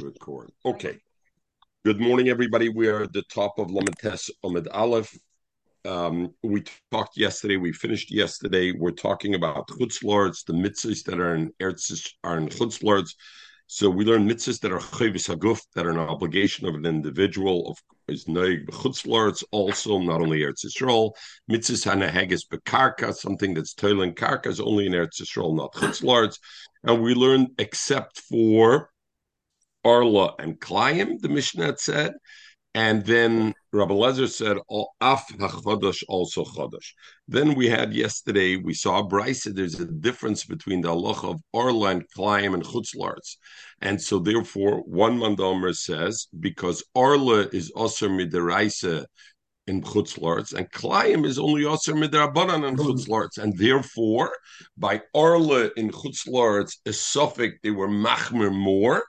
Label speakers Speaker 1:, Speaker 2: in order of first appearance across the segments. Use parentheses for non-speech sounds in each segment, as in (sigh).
Speaker 1: record. Okay. Good morning, everybody. We are at the top of Lamites Omid Aleph. Um, we talked yesterday. We finished yesterday. We're talking about chutzlords, the mitzvahs that are in Eretz are in chutzlords. So we learn mitzvahs that are chayvis haguf, that are an obligation of an individual. Of is noig chutzlords also not only Eretz Yisrael. Mitzvahs hanahagas bekarka, something that's toiling karka is only in Eretz Yisrael, not chutzlords. And we learn except for Arla and Klayim, the Mishnah said. And then Rabbi Lezer said, oh, Af HaChodesh also Chodesh. Then we had yesterday, we saw Brisa, there's a difference between the Allah of Arla and Klayim and Chutzlarts. And so therefore, one Mandomer says, because Arla is Osir Midaraisa in Chutzlarts, and Klayim is only Osir Midarabanan in Chutzlarts. And therefore, by Arla in Chutzlarts, a suffix, they were Machmer more,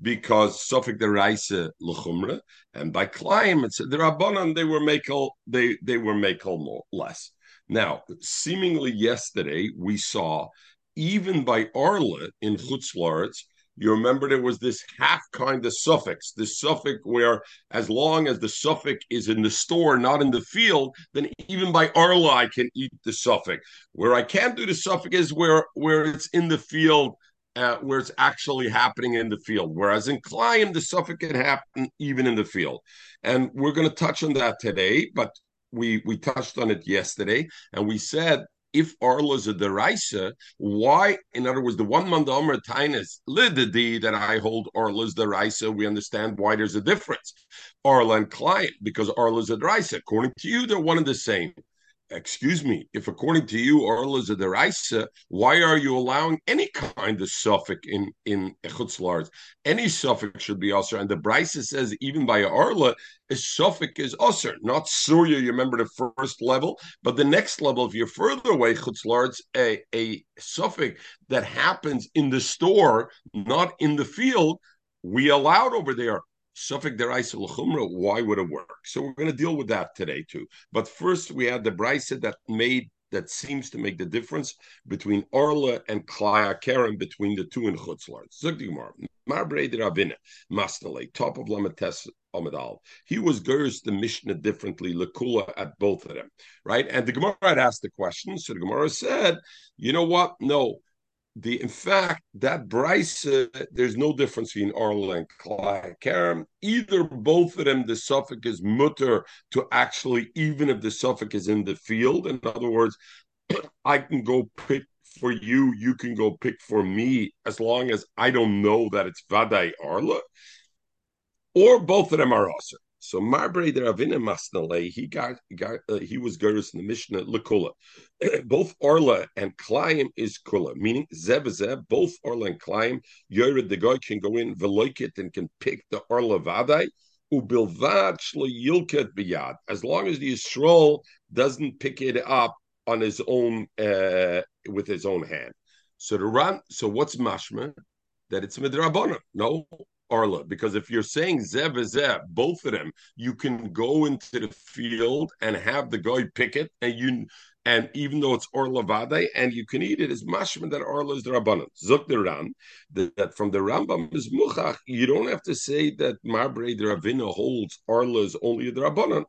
Speaker 1: because Suffolk the Raise Lechumra, and by climate the Rabbanan they were makel they they were makel more less. Now, seemingly yesterday we saw even by Arla in Chutzlaritz, you remember there was this half kind of suffix, this suffix where as long as the suffix is in the store, not in the field, then even by Arla I can eat the suffix. Where I can't do the suffix is where where it's in the field uh, where it's actually happening in the field. Whereas in Klein, the suffix can happen even in the field. And we're going to touch on that today, but we we touched on it yesterday, and we said if Arla is a deraisa, why, in other words, the one mandomer tainus lididi that I hold Arla is deraisa, we understand why there's a difference. Arla and Klein, because Arla is a deraisa. According to you, they're one and the same excuse me, if according to you, Orla is a deraisa, why are you allowing any kind of suffix in in chutzlars? Any suffix should be usher. And the Brisa says even by Orla, a suffix is usher, not surya. You remember the first level, but the next level, if you're further away, chutzlars, a a suffix that happens in the store, not in the field. We allowed over there Suffolk deraisa l'chumra, why would it work? So we're going to deal with that today too. But first, we had the brisa that made that seems to make the difference between Orla and Klaya Karen between the two in Chutzlar. Zugdigmar, Marbre de Ravina, Masnale, top of Lamates Amadal. He was Gers the Mishnah differently, Lakula at both of them, right? And the Gemara had asked the question, so the Gemara said, you know what? No, the in fact that Bryce there's no difference between Arl and Karam. Either both of them, the suffix is mutter to actually, even if the suffix is in the field. In other words, (clears throat) I can go pick for you, you can go pick for me, as long as I don't know that it's Vadai Arla. Or both of them are awesome. So Marbre de Ravina Masnale, he got, got uh, he was Gurus in the Mishnah Lekula. (clears throat) both Orla and Klaim is Kula, meaning Zeb both Orla and Klaim, Yored the guy can go in Veloikit and can pick the Orla Vadai. Ubilvad yilket biyad. As long as the Yisrael doesn't pick it up on his own uh, with his own hand. So the run. So what's mashma? That it's midrabanan. No, Arla, because if you're saying Zeb Zeb, both of them, you can go into the field and have the guy pick it, and you and even though it's Orla Vade, and you can eat it as mashman that Orla is the Rabbanan. Zuk the Ram, that from the Rambam is Muchach, you don't have to say that Marbre the Ravina holds Orla is only the Rabbanan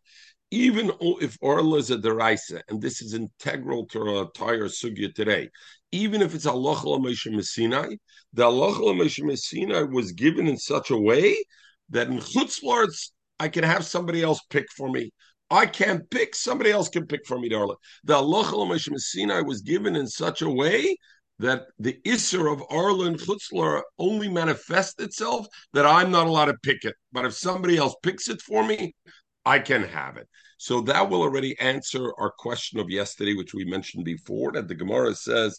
Speaker 1: even if Orla is a deraisa, and this is integral to our entire sugya today, even if it's Allah Sinai, the Allah Sinai was given in such a way that in chutzlarts I can have somebody else pick for me. I can't pick; somebody else can pick for me. Darla, the Allah Sinai was given in such a way that the Isser of Arla and Chutzlar only manifests itself that I'm not allowed to pick it. But if somebody else picks it for me, I can have it. So that will already answer our question of yesterday, which we mentioned before, that the Gemara says,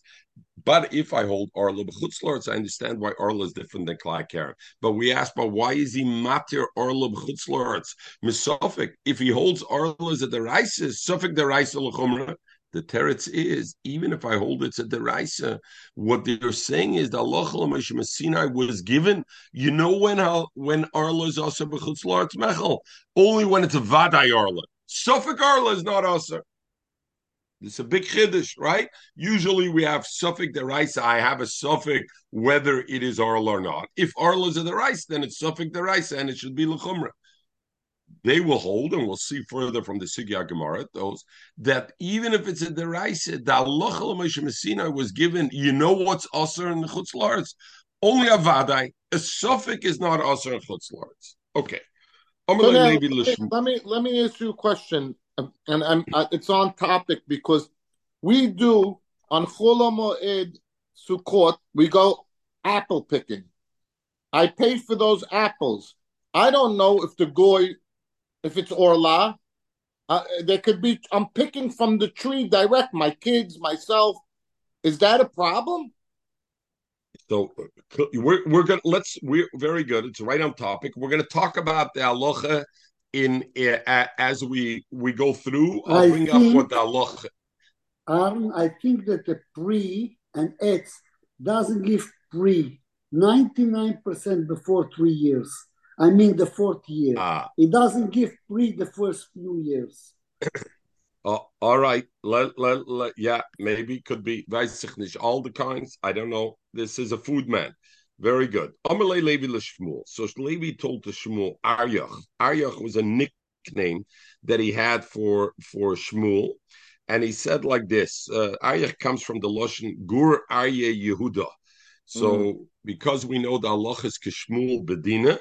Speaker 1: but if I hold Arla b'chutzlords, I understand why Arla is different than Klai But we ask, but why is he matir Arla b'chutzlords? Misofik, if he holds Arla as a deraisa, Sufik deraisa l'chumra, the teretz is even if I hold it's a deraisa, what they're saying is that Allah Sinai was given. You know when when Arla is also b'chutzlar mechel only when it's a vaday Arla. Suffolk Arla is not also. It's a big chiddush, right? Usually we have suffix deraisa. I have a suffix whether it is arla or not. If arla is a deraisa, then it's suffix deraisa and it should be lechumra. They will hold, and we'll see further from the Sigya Gemara, those that even if it's a deraisa, the Allah Messina was given. You know what's usher in the chutzlars? Only a vadai. A suffix is not usher in chutzlars. Okay.
Speaker 2: So now, let, me, let me let me ask you a question, and I'm, uh, it's on topic because we do on Chol Moed Sukkot we go apple picking. I pay for those apples. I don't know if the goy, if it's orla. Uh, there could be. I'm picking from the tree direct. My kids, myself. Is that a problem?
Speaker 1: So we're we're gonna let's we're very good. It's right on topic. We're gonna talk about the aloha in uh, as we we go through. I'll I bring think, up what the aloha.
Speaker 3: Um, I think that the pre and X doesn't give pre ninety nine percent before three years. I mean the fourth year. Ah. It doesn't give pre the first few years. (coughs)
Speaker 1: Uh, all right. Let, let, let, yeah, maybe could be all the kinds. I don't know. This is a food man. Very good. Amalei Levi Shmuel. So Levi told to Shmuel Aryach. Aryach was a nickname that he had for for Shmuel, and he said like this. Uh, Aryach comes from the Lashon Gur Arye Yehuda. So mm. because we know the Allah is Kishmul Bedina,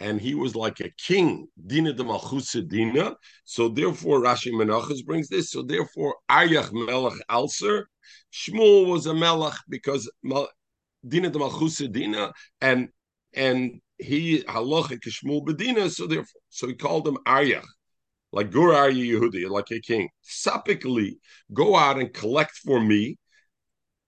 Speaker 1: and he was like a king, Dina de Malchusa Dina. So therefore, Rashi Menachas brings this. So therefore, Aryach Melech Alser, Shmuel was a Melech because Dina de Malchusa Dina, and and he halacha Shmuel Bedina. So therefore, so he called him Aryach. Like Gur Arya Yehudi, like a king. Sapically, go out and collect for me,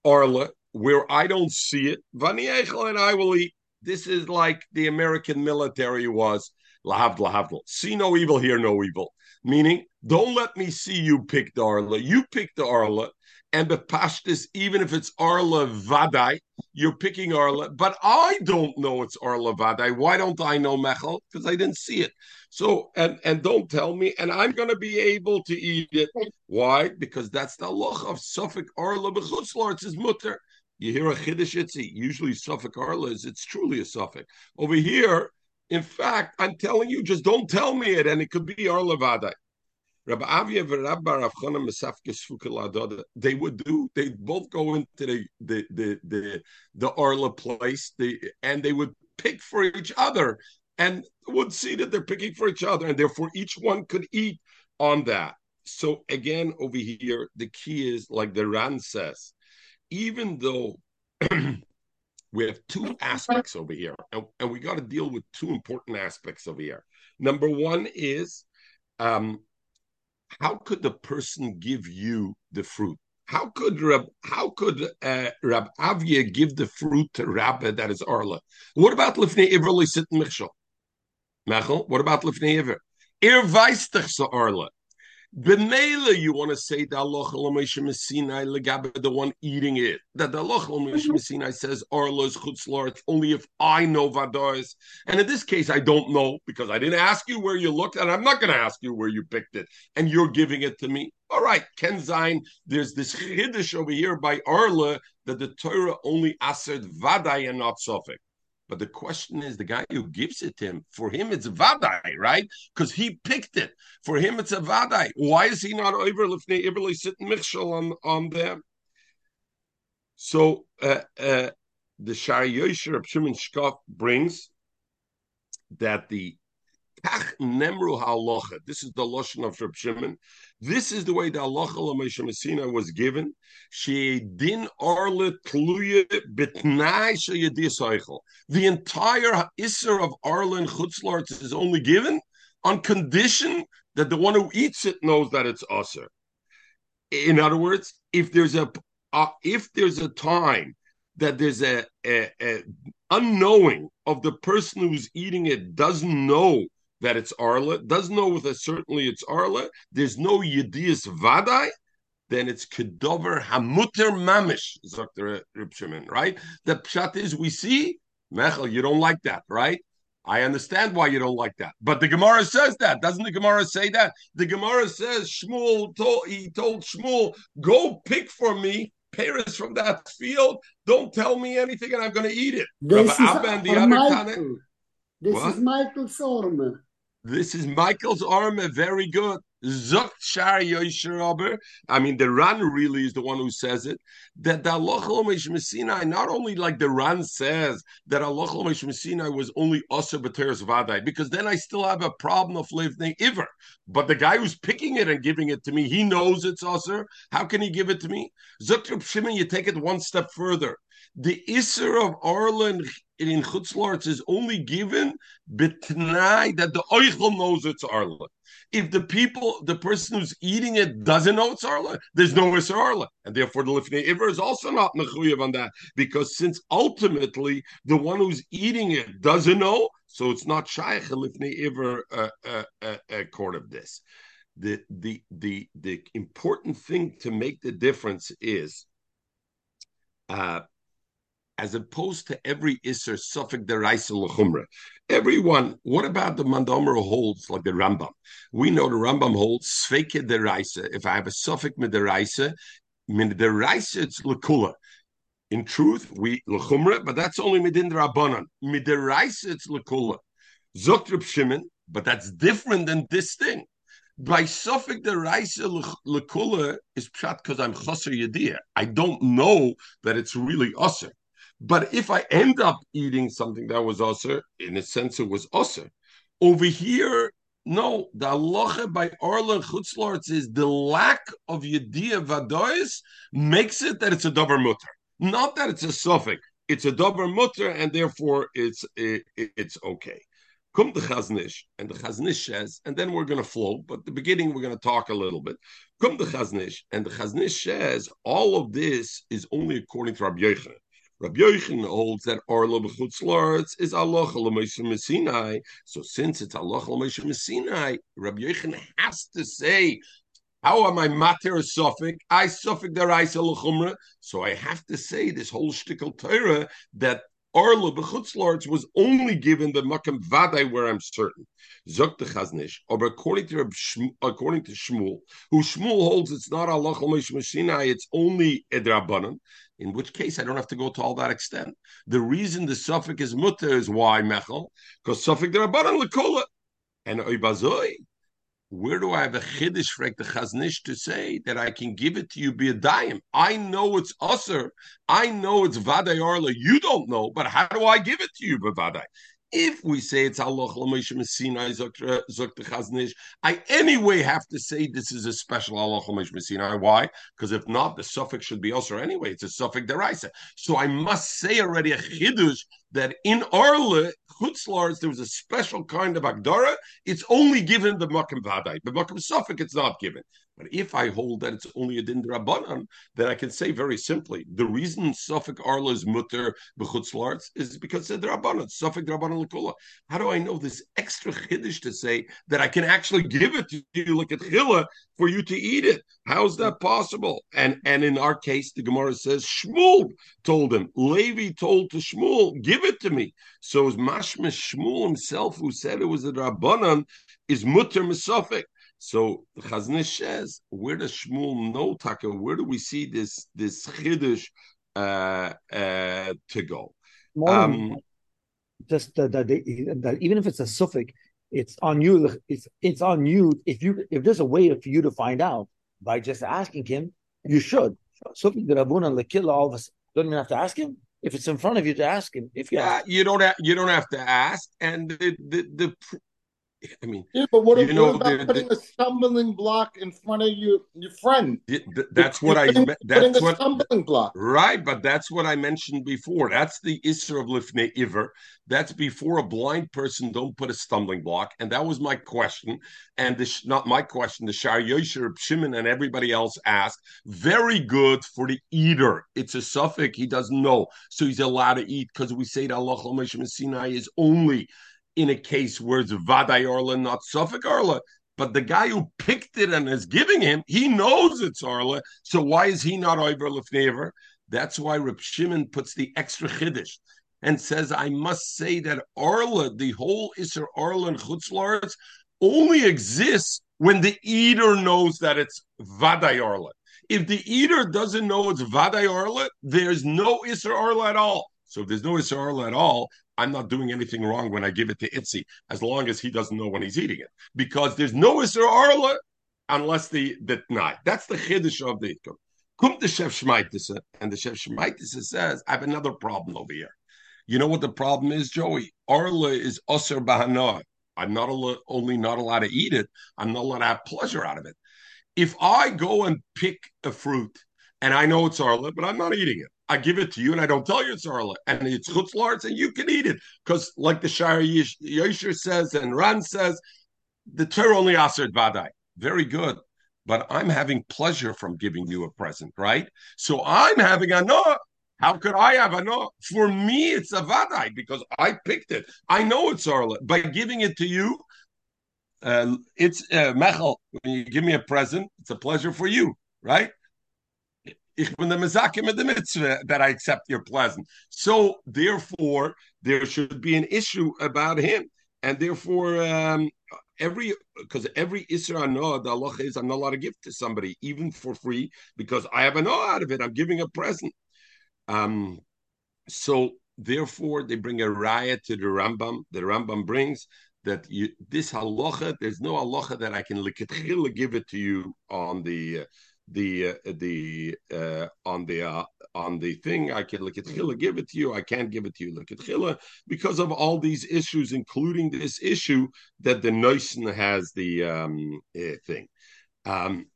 Speaker 1: Arla, where I don't see it. Vaniechel and I will eat. This is like the American military was. Lahavd, lahavd. See no evil, hear no evil. Meaning, don't let me see you pick the Arla. You pick the Arla. And the pashtis, even if it's Arla Vadai, you're picking Arla. But I don't know it's Arla Vadai. Why don't I know Mechel? Because I didn't see it. So, and and don't tell me, and I'm going to be able to eat it. Why? Because that's the loch of Suffolk Arla Bechutzlar. It's his mutter. You hear a chiddush itzi. Usually Suffolk Arla is it's truly a Suffolk. Over here, in fact, I'm telling you, just don't tell me it, and it could be Arla Vadai. Rabbi Avia and Rabbi Rav they would do, they'd both go into the the the the, the Arla place, the, and they would pick for each other and would see that they're picking for each other, and therefore each one could eat on that. So again, over here, the key is like the Ran says, even though (clears throat) we have two aspects over here, and, and we got to deal with two important aspects over here. Number one is um, how could the person give you the fruit? How could Rab, how could uh, Rab Avia give the fruit to Rabbi that is Arla? What about Lifnei Iverli Sit Michel? Mechel, what about Lifnei Iver? Ir Arla. B'meila, you want to say the Allah Sinai legabe the one eating it. That the Allah mm-hmm. Sinai says Arla's chutzlar. only if I know vadois. And in this case, I don't know because I didn't ask you where you looked, and I'm not going to ask you where you picked it, and you're giving it to me. All right, Ken Zain, there's this chiddush over here by Arla that the Torah only answered vaday and not suffix. But the question is, the guy who gives it to him, for him it's vadai, right? Because he picked it. For him it's a vadai. Why is he not over lifnei iberli sitting michshel on on them? So uh, uh, the Shaarei Yosher of Shimon Shkop brings that the Kach Nemru Halacha. This is the Lashon of Reb Shimon. This is the way the Halacha Lamesha Messina was given. She din arle tluye betnai sheyadisaychel. The entire Isser of Arlen and Chutzlarts is only given on condition that the one who eats it knows that it's usher. In other words, if there's a uh, if there's a time that there's a, a, a unknowing of the person who's eating it doesn't know that it's Arla, doesn't know with a certainly it's Arla, there's no Yedias Vadai, then it's Kedover Hamuter Mamish, Dr. Rib Shimon, right? The pshat is we see, Mechel, you don't like that, right? I understand why you don't like that, but the Gemara says that. Doesn't the Gemara say that? The Gemara says Shmuel told he told Shmuel, "Go pick for me Paris from that field. Don't tell me anything, and I'm going to eat it."
Speaker 3: This is and the other Michael. This what? is Michael's armor.
Speaker 1: This is Michael's armor. Very good. I mean, the Ran really is the one who says it. That the Allah Messinai, not only like the Ran says that Allah Messinai was only Asa Bateris Vadai, because then I still have a problem of living Iver. But the guy who's picking it and giving it to me, he knows it's Asa. How can he give it to me? Shimon, you take it one step further. The Isser of Arlen in Chutzlarts is only given betnai that the Oichel knows it's arla. If the people, the person who's eating it doesn't know it's Arla, there's no Isser Arla. And therefore the Lifnei Iver is also not Mechuyev on that. Because since ultimately the one who's eating it doesn't know, so it's not Shaykh Lifnei Iver uh, uh, uh, uh, court of this. The, the, the, the important thing to make the difference is uh, as opposed to every Isser suffix deraisa lechumra. Everyone, what about the Mandomer holds like the Rambam? We know the Rambam holds sveke deraisa. If I have a suffix mideraisa, mideraisa it's lekula. In truth, we lechumra, but that's only midin rabbanon. Mideraisa it's lekula. Zokrib Shimon, but that's different than this thing. By suffix the raisa lekula is pshat because I'm chaser yediyah. I don't know that it's really usher. But if I end up eating something that was usher, in a sense it was usher. Over here, no, the halacha by Orlan Chutzlarts is the lack of Yediyah Vadois makes it that it's a dover mutter. Not that it's a suffix. It's a dover mutter, and therefore it's it, it's okay. Come the Chazon Ish, and the Chazon Ish says, and then we're going to flow, but the beginning we're going to talk a little bit. Come the Chazon Ish, and the Chazon Ish says, all of this is only according to Rabbi Yochanan. Rabbi Yochanan holds that Arla b'chutzlaretz is Allah Sinai. So since it's Allah al-Mishmach Sinai, Rabbi Yochanan has to say, how am I mater a suffix? I suffix deraisa l'chumra. So I have to say this whole shtickle Torah that Arla b'chutzlaretz was only given the makam vadai where I'm certain. Zok the Chazon Ish, or according to according to Shmuel, who Shmuel holds it's not Allah Sinai, it's only edrabanan in which case I don't have to go to all that extent. The reason the suffix is mutter is why mechel, because suffix derabanan lekola. And oibazoi, where do I have a chiddush for the Chazon Ish to say that I can give it to you be a dime? I know it's usser. I know it's vaday arla. You don't know, but how do I give it to you, vaday? If we say it's Allah Sinai uh, Chazon Ish, I anyway have to say this is a special Allah Sinai. Why? Because if not, the suffix should be also anyway. It's a suffix deraisa. So I must say already a chidush that in Arle Chutzlars there was a special kind of agdara. It's only given the makam vadai, but makam suffix it's not given. But if I hold that it's only a din rabbanan, then I can say very simply the reason Suffolk Arla is mutter b'chutzlarts is because it's rabbanan, Suffolk rabbanan lekula. How do I know this extra chiddush to say that I can actually give it to you Look at chila for you to eat it? How's that possible? And and in our case, the Gemara says Shmuel told him, Levi told to Shmuel, give it to me. So it was Mashma Shmuel himself who said it was a rabbanan is mutter misafik. So Chazon Ish says, where does Shmuel know Taka? Where do we see this this chiddush uh, uh, to go?
Speaker 4: Um, just that, that, that, even if it's a suffix, it's on you. It's it's on you. If you if there's a way for you to find out by just asking him, you should. Suffix the Rabuna Lakilla all of us don't even have to ask him. If it's in front of you to ask him, if you
Speaker 1: yeah,
Speaker 4: ask.
Speaker 1: you don't have you don't have to ask, and the the, the I mean,
Speaker 2: yeah, but what, you know, about putting a stumbling block in front of you, your friend?
Speaker 1: That's what I. That's what
Speaker 2: stumbling block,
Speaker 1: right? But that's what I mentioned before. That's the isser of lifnei iver. That's before a blind person don't put a stumbling block, and that was my question. And this, not my question. The Shar Yosher Shimon and everybody else asked. Very good for the eater. It's a suffix. He doesn't know, so he's allowed to eat because we say that Allah Sinai is only in a case where it's Vaday Arla, not Suffolk Arla. But the guy who picked it and is giving him, he knows it's Arla. So why is he not over Lefnever? That's why Reb Shimon puts the extra chiddush. and says, I must say that Arla, the whole Isser Arla and Chutzlaritz, only exists when the eater knows that it's Vaday Arla. If the eater doesn't know it's Vaday Arla, there's no Isser Arla at all. So if there's no Isser Arla at all, I'm not doing anything wrong when I give it to Itzi, as long as he doesn't know when he's eating it. Because there's no Isser Arla unless the the night. That's the chiddush of the ikum. Come the chef and the chef Shmaitisa says, I have another problem over here. You know what the problem is, Joey? Arla is usher bahana. I'm not only not allowed to eat it, I'm not allowed to have pleasure out of it. If I go and pick a fruit and I know it's Arla, but I'm not eating it, I give it to you and I don't tell you it's Arla, and it's chutzlarts, and you can eat it. Because, like the Shaarei Yosher says and Ran says, the Torah only aser vadai. Very good. But I'm having pleasure from giving you a present, right? So I'm having a no. How could I have a no? For me, it's a vadai because I picked it. I know it's Arla. By giving it to you, uh, it's uh, Mechel. When you give me a present, it's a pleasure for you, right? Ich bin the mezakim of the mitzvah that I accept your present. So therefore, there should be an issue about him, and therefore, um, every because every Isra Noah, the Allah is I'm not allowed to give to somebody, even for free, because I have a Noah out of it. I'm giving a present. Um, so therefore they bring a riot to the Rambam. The Rambam brings that you, this halacha, there's no halacha that I can give it to you on the the uh, the uh, on the uh, on the thing. I can look at chila, give it to you. I can't give it to you. Look at chila because of all these issues, including this issue that the Neusen has the um, uh, thing. Um,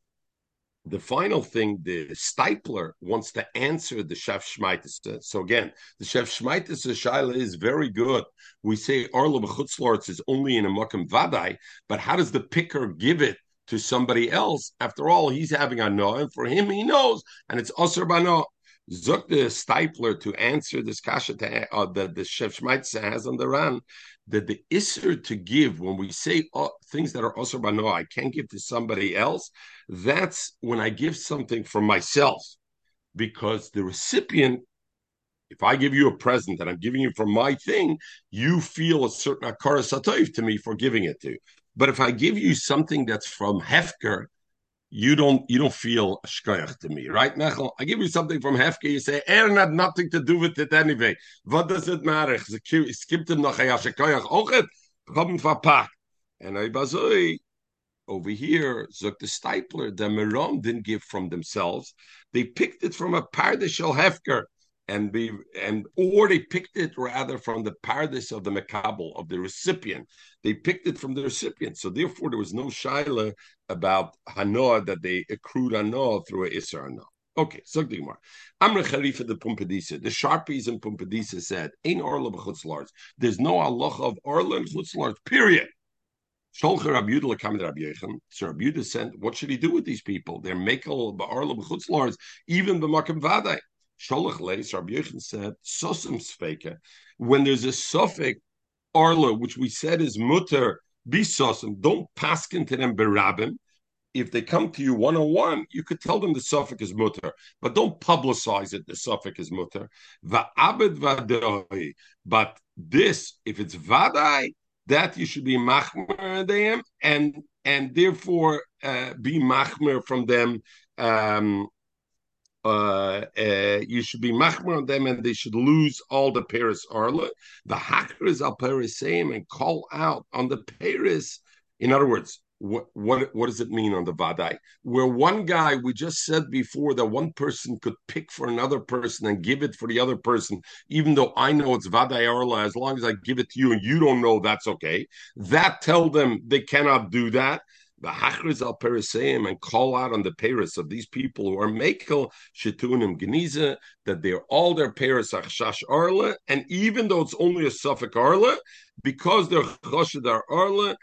Speaker 1: the final thing, the Steipler wants to answer the Chef Shmaitis. So again, the Chef Shmaitis Shaila is very good. We say Arlo B'chutzlorts is only in a Makam Vadai, but how does the picker give it to somebody else. After all, he's having a no, and for him, he knows, and it's Asr Bano. Zuk the Steipler to answer this kasha to, uh, that the Chef Schmeitzer has on the Ran, that the Isser to give, when we say uh, things that are Asr Bano, I can't give to somebody else, that's when I give something for myself. Because the recipient if I give you a present and I'm giving you from my thing, you feel a certain akara satoif to me for giving it to. But if I give you something that's from Hefker, you don't you don't feel shkoyach to me, right, Mechel? I give you something from Hefker, you say, Er had nothing to do with it anyway. What does it matter? And I over here, Zuk the Steipler, the Meron didn't give from themselves. They picked it from a Pardishal Hefker and be and or they picked it rather from the paradise of the makabel of the recipient. They picked it from the recipient, so therefore there was no shaila about hanoah that they accrued hanoah through a isra hanoah. Okay, so the Gemara. Amr Khalifa the Pumbedisa. The Sharpies in Pumbedisa said, "Ein orla b'chutzlars." There's no Allah of orla and chutzlars. Period. Sholcher Rabbi Yudah Lakamid Rabbi Yechon. So Rabbi sent, what should he do with these people? They're makel ba'arla b'chutzlars, even b'makam vaday. Sholach Leis, Rabbi Yechon said, Sosim Sfeika, when there's a suffix arla, which we said is mutter, be sosim, don't pass into them berabim. If they come to you one on one, you could tell them the suffix is mutter, but don't publicize it. The suffix is mutter. But this, if it's vadai, that you should be machmer them, and and therefore uh, be machmer from them um, uh, uh, you should be machmer on them and they should lose all the Paris Arla. The hackers al Paris same and call out on the Paris. In other words, what what what does it mean on the vadai? Where one guy we just said before that one person could pick for another person and give it for the other person, even though I know it's vadai arla, as long as I give it to you and you don't know, that's okay. That tell them they cannot do that the hachriz al periseim and call out on the paris of these people who are mekel shetunim geniza that they're all their paris achshash arla, and even though it's only a suffix arla, because they're choshid arla,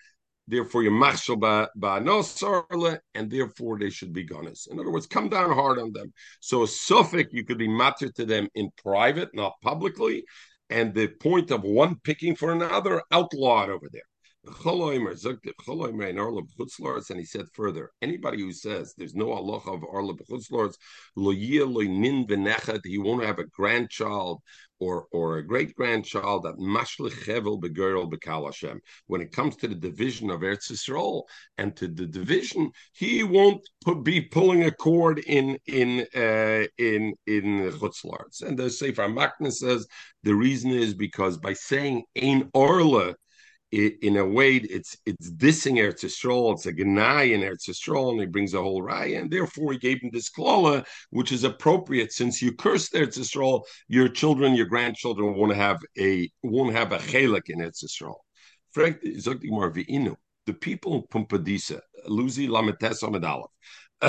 Speaker 1: therefore you machshel ba'anos arla, and therefore they should be gunners. In other words, come down hard on them. So a suffix you could be matter to them in private, not publicly, and the point of one picking for another outlawed over there. And he said further, anybody who says there's no Allah of Arla B'chutzlords, he won't have a grandchild or or a great grandchild that mashlich hevel begirl bekal Hashem. When it comes to the division of Eretz Yisrael and to the division, he won't put, be pulling a cord in in uh, in in chutzlarts. And the Sefer Makna says the reason is because by saying ein orla in a way, it's it's dissing Eretz Yisrael, it's a Gnai in Eretz Yisrael, and he brings a whole raya, and therefore he gave him this klala, which is appropriate since you cursed Eretz Yisrael, your children, your grandchildren won't have a won't have a chelik in Eretz Yisrael. Frank, The people in Pumbedisa, Luzi Lametes Amid (clears throat)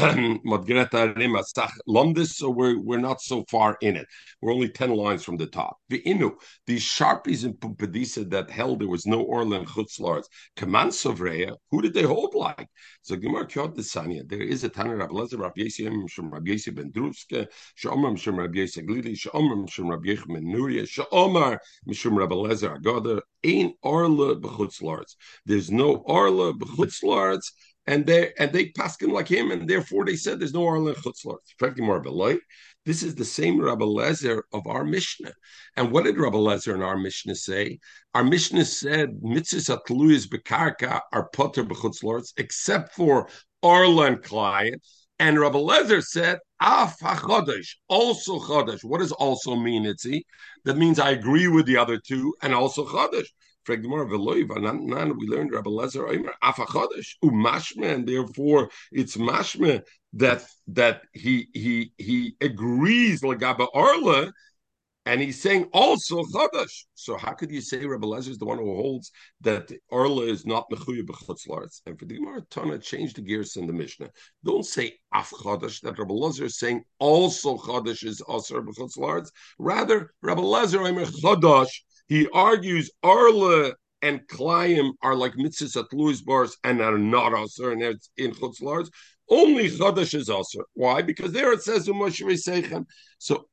Speaker 1: Londis, so we're we're not so far in it. We're only ten lines from the top. The Inu, these sharpies in Pumbedisa that held there was no Orlan Chutzlars. Kaman Sovreya, who did they hold like? So Gemara Kyot Desanya, there is a Tanner Rabbi Lezer Rabbi Yesi Shem Rabbi Yesi Ben Druska, Shomar Shem Rabbi Yesi Glili, Shomar Shem Rabbi Yechim Ben Nuria, Shomar Mishum Rabbi Lezer Ein Orla B'chutzlars. There's no Orla B'chutzlars and they and they paskin like him, and therefore they said there's no Arlen Chutzlar. This is the same Rabbi Lezer of our Mishnah. And what did Rabbi Lezer in our Mishnah say? Our Mishnah said mitzvahs atluyas bekarka are potter b'chutzlords, except for Arlen client. And Rabbi Lezer said, Af chodesh, also chodesh. What does also mean, It's Itzi? That means I agree with the other two, and also chodesh. We learned Rabbi Lezer Omer Afachodesh umashme, and therefore it's mashme that that he he he agrees lagaba arla, and he's saying also chodesh. So how could you say Rabbi Lezer is the one who holds that arla is not mechuya b'chutzlaretz? And for the Gemara Tana, change the gears in the Mishnah. Don't say af that Rabbi Lezer is saying also chodesh is aser b'chutzlaretz. Rather, Rabbi Lezer Omer chodesh he argues Arla and Klayim are like mitzvahs at Louis bars and are not also and it's in Chutzlars. Only Chadash is also. Why? Because there it says Umoshe So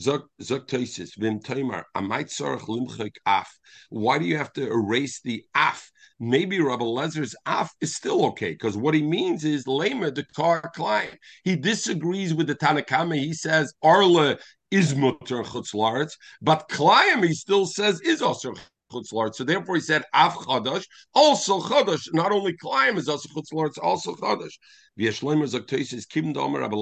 Speaker 1: Zok Taisis, Vim Taimar, Amait Sarach Limchik Af. Why do you have to erase the Af? Maybe Rabbi Lezer's Af is still okay, because what he means is Lema, the car client. He disagrees with the Tanakama. He says Arla is mutter chutzlaretz, but Klayim he still says is also chutzlaretz. So therefore he said af chadash, also chadash. Not only Klayim is also chutzlaretz, also chadash. V'yeshleimer zaktosis kim domer ein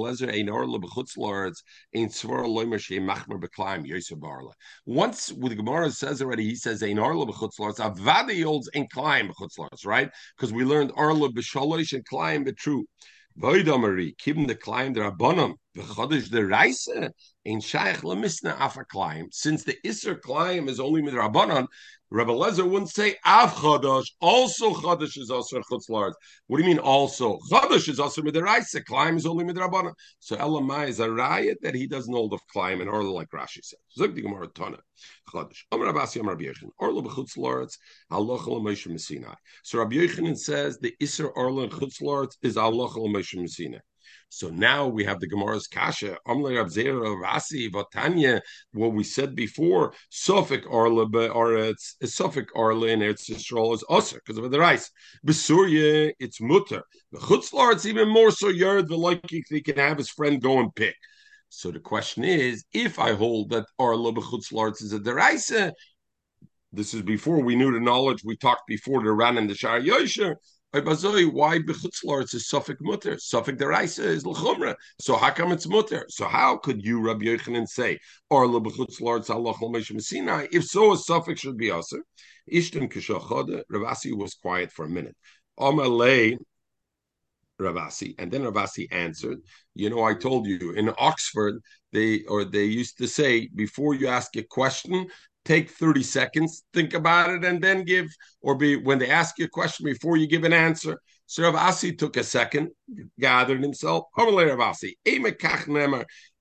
Speaker 1: loimer shei machmer yosef barla. Once with the Gemara says already, he says ein orla b'chutzlaretz. Avadi holds ein Klayim b'chutzlaretz, right? Because we learned orla b'shalosh and Klayim b'true. Voidamari, kibim the Klayim the rabbanon v'chodesh the raisa in shaykh lemisna afa climb. Since the iser climb is only midrabanan, Rabbi Lezer wouldn't say av chodosh. Also chodosh is also chutzlard. What do you mean also? Chodosh is also midiraisa. Climb is only midrabanan. So Elamai is a riot that he doesn't hold of climb and orla like Rashi said. Zog the Gemara Tana. Chodosh. Amar Rabasi Amar Rabbi Yechon. Orla b'chutzlards halacha l'moshe Messinai. So Rabbi Yechonin says the iser orla and chutzlards is halacha l'moshe Messinai. So now we have the Gemara's Kasha, Amle Rabzera Rasi Vatanya, what we said before, Suffolk Arla, or it's Suffolk Arla in Eretz Yisrael is Usr, because of the rice. Besurya, it's Mutter. The Chutzlar, it's even more so Yard, the like he can have his friend go and pick. So the question is, if I hold that Arla B'chutzlarts is a deraisa, this is before we knew the knowledge we talked before the Ran and the Shar Yosher. Why bechutzlar it's a suffix mutter? Suffix deraisa is l'chumra. So how come it's mutter? So how could you, Rabbi Yochanan, say or lebechutzlar it's Allah Sinai? If so, a suffix should be aser. Ishtim kishachada. Ravasi was quiet for a minute. Amalei. Ravasi, and then Ravasi answered, "You know, I told you in Oxford they or they used to say before you ask a question, take 30 seconds, think about it, and then give, or be when they ask you a question before you give an answer. So Rav Asi took a second, gathered himself.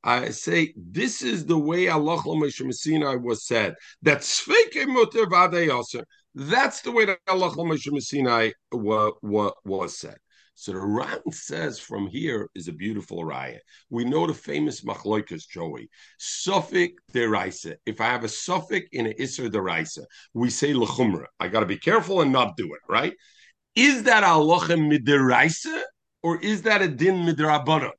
Speaker 1: I say this is the way Allah was said. That That's the way that Allah was said. So the Ran says from here is a beautiful raya. We know the famous machloikas, Joey. Suffolk deraisa. If I have a suffix in an iser deraisa, we say lechumra. I got to be careful and not do it, right? Is that halacha midiraisa or is that a din midrabana?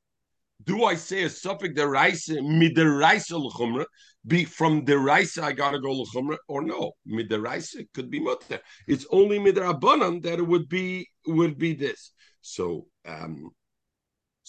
Speaker 1: Do I say a suffix deraisa midiraisa lechumra? Be from deraisa I gotta go lechumra or no? Midiraisa could be mutter. It's only midrabanan that it would be would be this. So um,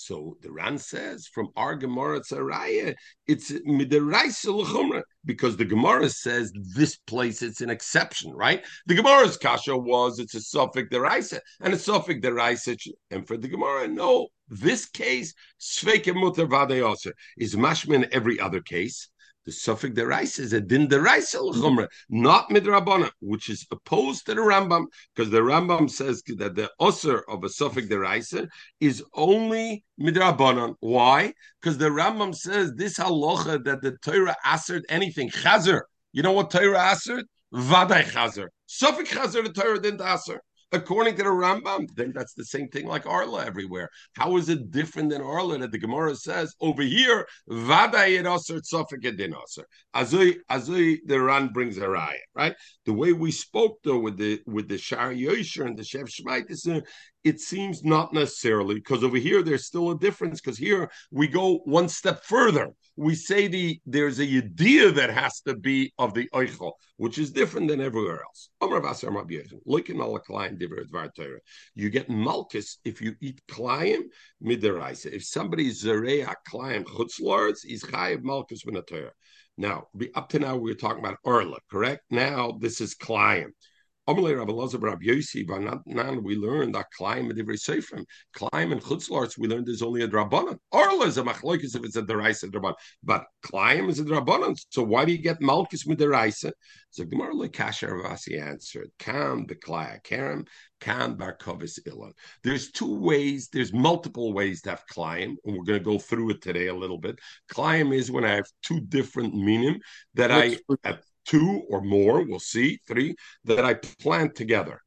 Speaker 1: so the Ran says from our Gemara Tzaraya, it's midiraisa because the Gemara says this place it's an exception, right? The Gemara's kasha was it's a suffix deraisa and a suffix deraisa, and for the Gemara, no, this case sveke mutter vadeyoser is mashman every other case. The suffix deraisa is a din deraisa l'chumra, not midrabana, which is opposed to the Rambam, because the Rambam says that the osir of a suffix deraisa is only midrabanan. Why? Because the Rambam says this halacha that the Torah answered anything chazer. You know what Torah answered? Vaday chazer. Suffix chazer the Torah didn't answer according to the Rambam, then that's the same thing like Arla everywhere. How is it different than Arla that the Gemara says over here, Vada Yedaser Tzofik Edinaser? Azui, Azui, the Ran brings a raya, right? The way we spoke though with the with the Shar Yosher and the Chef Shmait, it seems not necessarily because over here there's still a difference because here we go one step further we say the there's a idea that has to be of the oichel, which is different than everywhere else. You get malchus if you eat klayim midiraisa. If somebody is zereya klayim chutzlords, he's chayiv malchus minatayr. Now, up to now we are talking about orla, correct? Now this is klayim. Amalei Rabbi Lazar Rabbi Yossi, but now we learn that climb and divrei seifrim, climb and chutzlars, we learned there's only a drabanan. Orla is a machlokes if it's a deraisa drabanan, but climb is a drabanan. So why do you get malchus with deraisa? So Gemara Lekasher Ravasi answered, Kam the klaya kerem, Kam bar kovis ilan. There's two ways, there's multiple ways to have climb, and we're going to go through it today a little bit. Climb is when I have two different meaning that I have two or more, we'll see, three, that I plant together.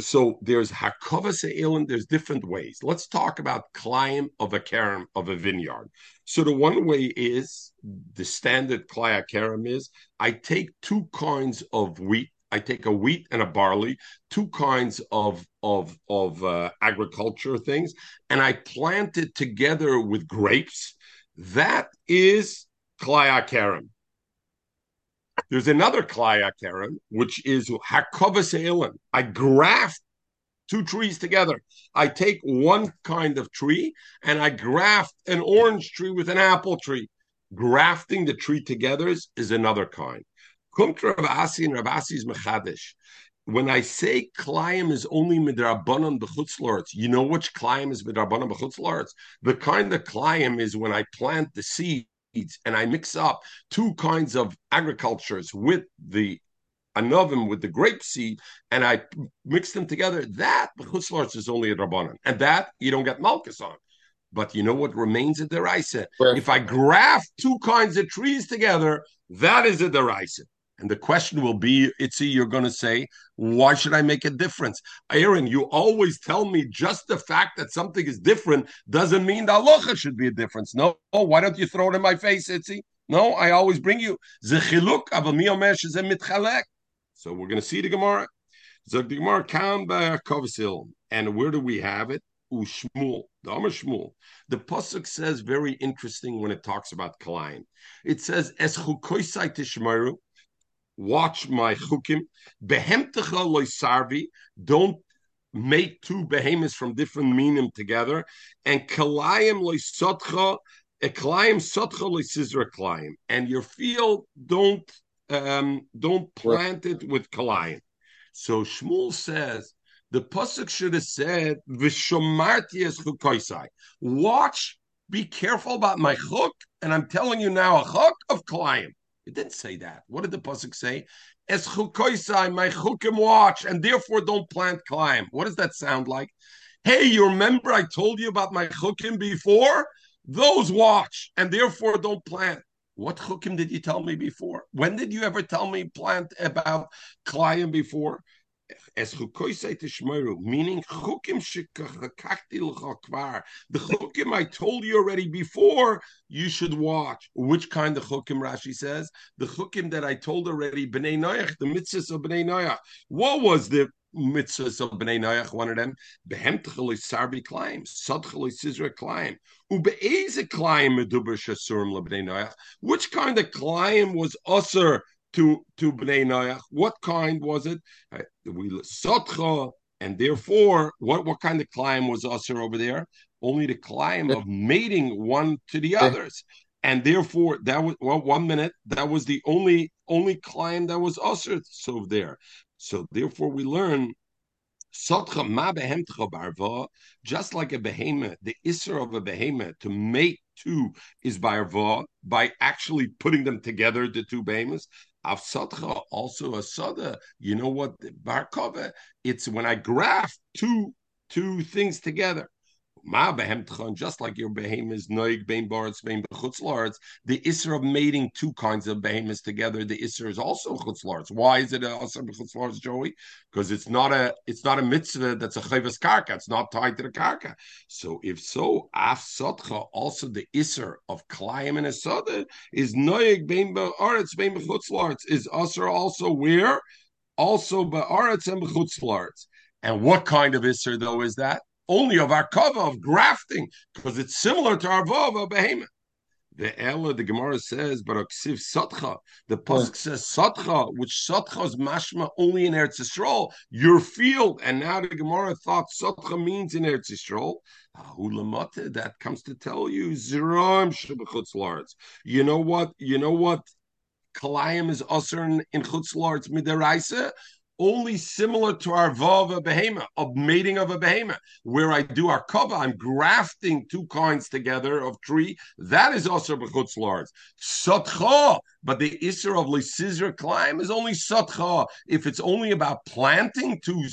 Speaker 1: So there's hakova se'ilin, there's different ways. Let's talk about climb of a karam of a vineyard. So the one way is the standard klaya karam is I take two kinds of wheat. I take a wheat and a barley, two kinds of of of uh, agriculture things, and I plant it together with grapes. That is klaya. There's another klaya karen, which is hakovas. I graft two trees together. I take one kind of tree and I graft an orange tree with an apple tree. Grafting the tree together is, is another kind. Kumtra Ravasi and Ravasi's mechadish. When I say klayim is only midrabanan b'chutzlords, you know which klayim is midrabanan b'chutzlords? The kind of klayim is when I plant the seed and I mix up two kinds of agricultures with the anovim with the grape seed, and I mix them together. That chutzlars is only a drabanan, and that you don't get malchus on. But you know what remains a deraisa? If I graft two kinds of trees together, that is a deraisa. And the question will be, Itzi, you're going to say, why should I make a difference? Aaron, you always tell me just the fact that something is different doesn't mean the halacha should be a difference. No, oh, why don't you throw it in my face, Itzi? No, I always bring you. So we're going to see the Gemara. So the Gemara can And where do we have it? Ushmul, the Amr Shmuel. The pasuk says very interesting when it talks about Kalayim. It says, "Es chukoisai tishmaru." Watch my chukim. Behemtecha loisarvi, don't make two behemoths from different minim together. And kalayim loisotcha, kalayim sotcha loisizra kalayim. And your field, don't um, don't plant it with kalayim. So Shmuel says, the pasuk should have said, "Vishomarti es chukoisai." Watch, be careful about my chuk, and I'm telling you now a chuk of kalayim. It didn't say that. What did the pasuk say? Es chukoisai, my chukim watch, and therefore don't plant climb. What does that sound like? Hey, you remember I told you about my chukim before? Those watch, and therefore don't plant. What chukim did you tell me before? When did you ever tell me plant about climb before? As chukoisei tishmeru, meaning chukim shekakakti l'chakvar. The chukim I told you already before, you should watch. Which kind of chukim Rashi says? The chukim that I told already, bnei noach, the mitzvahs of bnei noach. What was the mitzvahs of bnei noach? One of them, behem sarbi climb, sadchali sizra climb, ubeeze climb meduber shasurim lebnei noach. Which kind of climb was usher? To to Bnei Noach. What kind was it? Uh, we Sotcha, and therefore, what what kind of climb was usher over there? Only the climb of mating one to the others, and therefore that was well one minute that was the only only climb that was usher so there. So therefore, we learn just like a behemoth, the isser of a behemoth to mate two is by arva, by actually putting them together, the two behemoths. Avsadcha, also a sada. You know what? Barkova, it's when I graph two two things together. Ma just like your behemoths, noig bein bards bein bechutzlards, the isser of mating two kinds of behemoths together, the isser is also chutzlards. Why is it a isser bechutzlards, Joey? Because it's not a it's not a mitzvah that's a chayvas karka. It's not tied to the karka. So if so, af sotcha, also the isser of klayim and asada is noig bein ba'aretz bein bechutzlards is usher also where also ba'aretz and bechutzlards. And what kind of isser though is that? Only of our cover of grafting, because it's similar to our vav of behemoth. The Ella, the Gemara says, but Aksiv Satcha, the Pasuk says Satcha, which Satcha is mashma only in Eretz Yisrael, your field. And now the Gemara thought Satcha means in Eretz Yisrael. That comes to tell you, Ziram Shabachutz You know what? You know what? Kalayim is usher in, Chutz Lards Midaraisa only similar to our vav of a behema, of mating of a behema, where I do our cover, I'm grafting two kinds together of tree. That is also bechutz lards. Satcha, but the isser of lisizra climb is only satcha. If it's only about planting two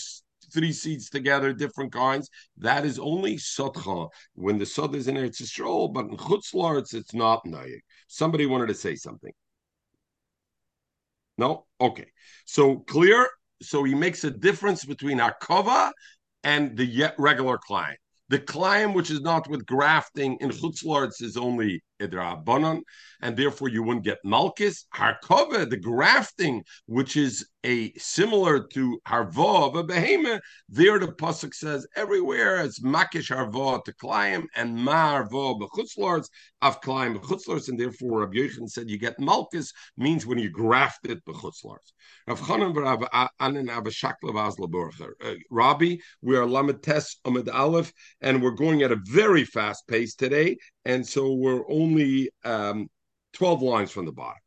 Speaker 1: three seeds together, different kinds. That is only sotcha when the sod is in Eretz Yisrael, but in chutzlarts it's not nayik. Somebody wanted to say something. No, okay. So clear so he makes a difference between Akova and the regular client. The client, which is not with grafting in chutzlards, is only and therefore you wouldn't get malchus. Harkova, the grafting, which is a similar to harva of a behemoth. There, the pasuk says everywhere it's makish harva to climb and ma harva bechutzlars of climb bechutzlars, and therefore Rabbi Yechon said you get malchus means when you graft it bechutzlars. Rav Chanan Anan uh, Rabbi, we are lamed tes amid aleph, and we're going at a very fast pace today, and so we're only um, twelve lines from the bottom.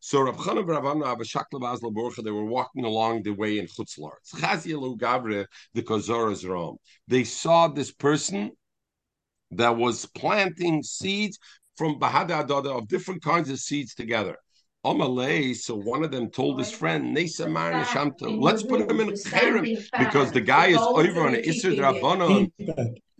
Speaker 1: So Rav Chanan Ravana Avashakla Borcha, they were walking along the way in Chutzlarts. Chazielu Gavre, the Kozoras Rom. They saw this person that was planting seeds from Bahada Adada of different kinds of seeds together. Amalei, so one of them told his friend, Nesa let's put him in a cherem because the guy is over on Isser Rabbanon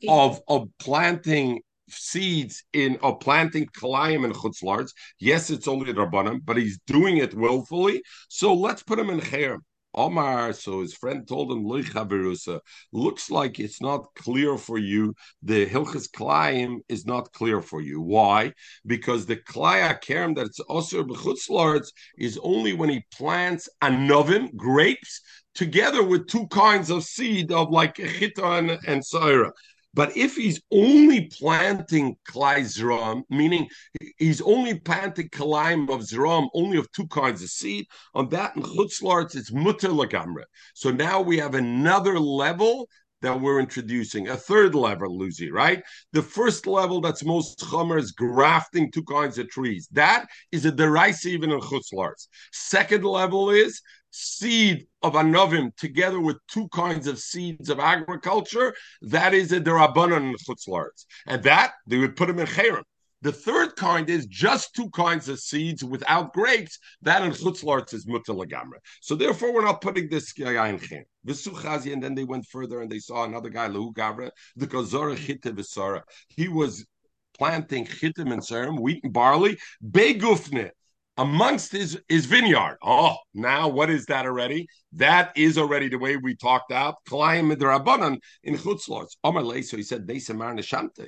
Speaker 1: of, of planting seeds in or planting kalayim and chutzlards. Yes, it's only rabbanim, but he's doing it willfully. So let's put him in cherem. Omar, so his friend told him, looks like it's not clear for you. The Hilchas Klayim is not clear for you. Why? Because the Klaya Kerem that it's also b'chutzlards is only when he plants anovim, grapes, together with two kinds of seed of like chita and, and saira. But if he's only planting klai zram, meaning he's only planting kalaim of zram, only of two kinds of seed, on that in chutzlarts it's mutter lagamra. So now we have another level that we're introducing, a third level, Lucy, right? The first level that's most chomer is grafting two kinds of trees. That is a deraisa even in chutzlarts. Second level is seed of anovim together with two kinds of seeds of agriculture, that is a derabanan chutzlarts. And that, they would put them in cherem. The third kind is just two kinds of seeds without grapes. That in chutzlarts is mutalagamra. So therefore, we're not putting this guy in cherem. Visuchazi, and then they went further and they saw another guy, Lehu the Gazora Chita Visara. He was planting chitim and serum, wheat and barley, begufne, amongst his, his vineyard. Oh, now what is that already? That is already the way we talked out. Kalayim midrabanan in chutzlars. Omar so he said,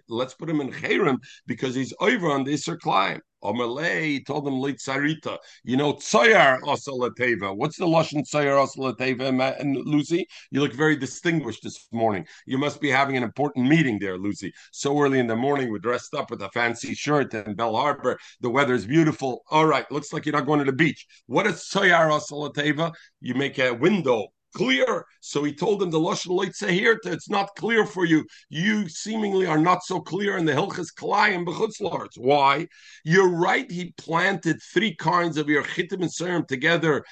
Speaker 1: Let's put him in Cherem because he's over on this or Kalayim. Omerle told him Sarita. You know, Tsoyar Osalateva. What's the Lashon Tsoyar Osalateva? And Lucy, you look very distinguished this morning. You must be having an important meeting there, Lucy. So early in the morning, we're dressed up with a fancy shirt in Belle Harbor. The weather's beautiful. All right, looks like you're not going to the beach. What is Tsoyar Osalateva? You make a window clear. So he told him the Lashon Leitzahirta, it's not clear for you. You seemingly are not so clear in the Hilchas Kalayim Bechutzlars. Why? You're right, he planted three kinds of your Chitim and Serum together.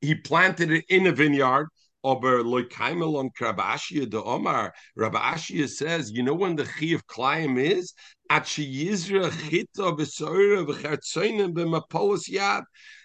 Speaker 1: He planted it in a vineyard. Aber loikaimel on Rabashia de Omar. Rabashia says, you know when the chi of Klayim is? At yizra chita v'soira v'chertzoinim b'mapolis yad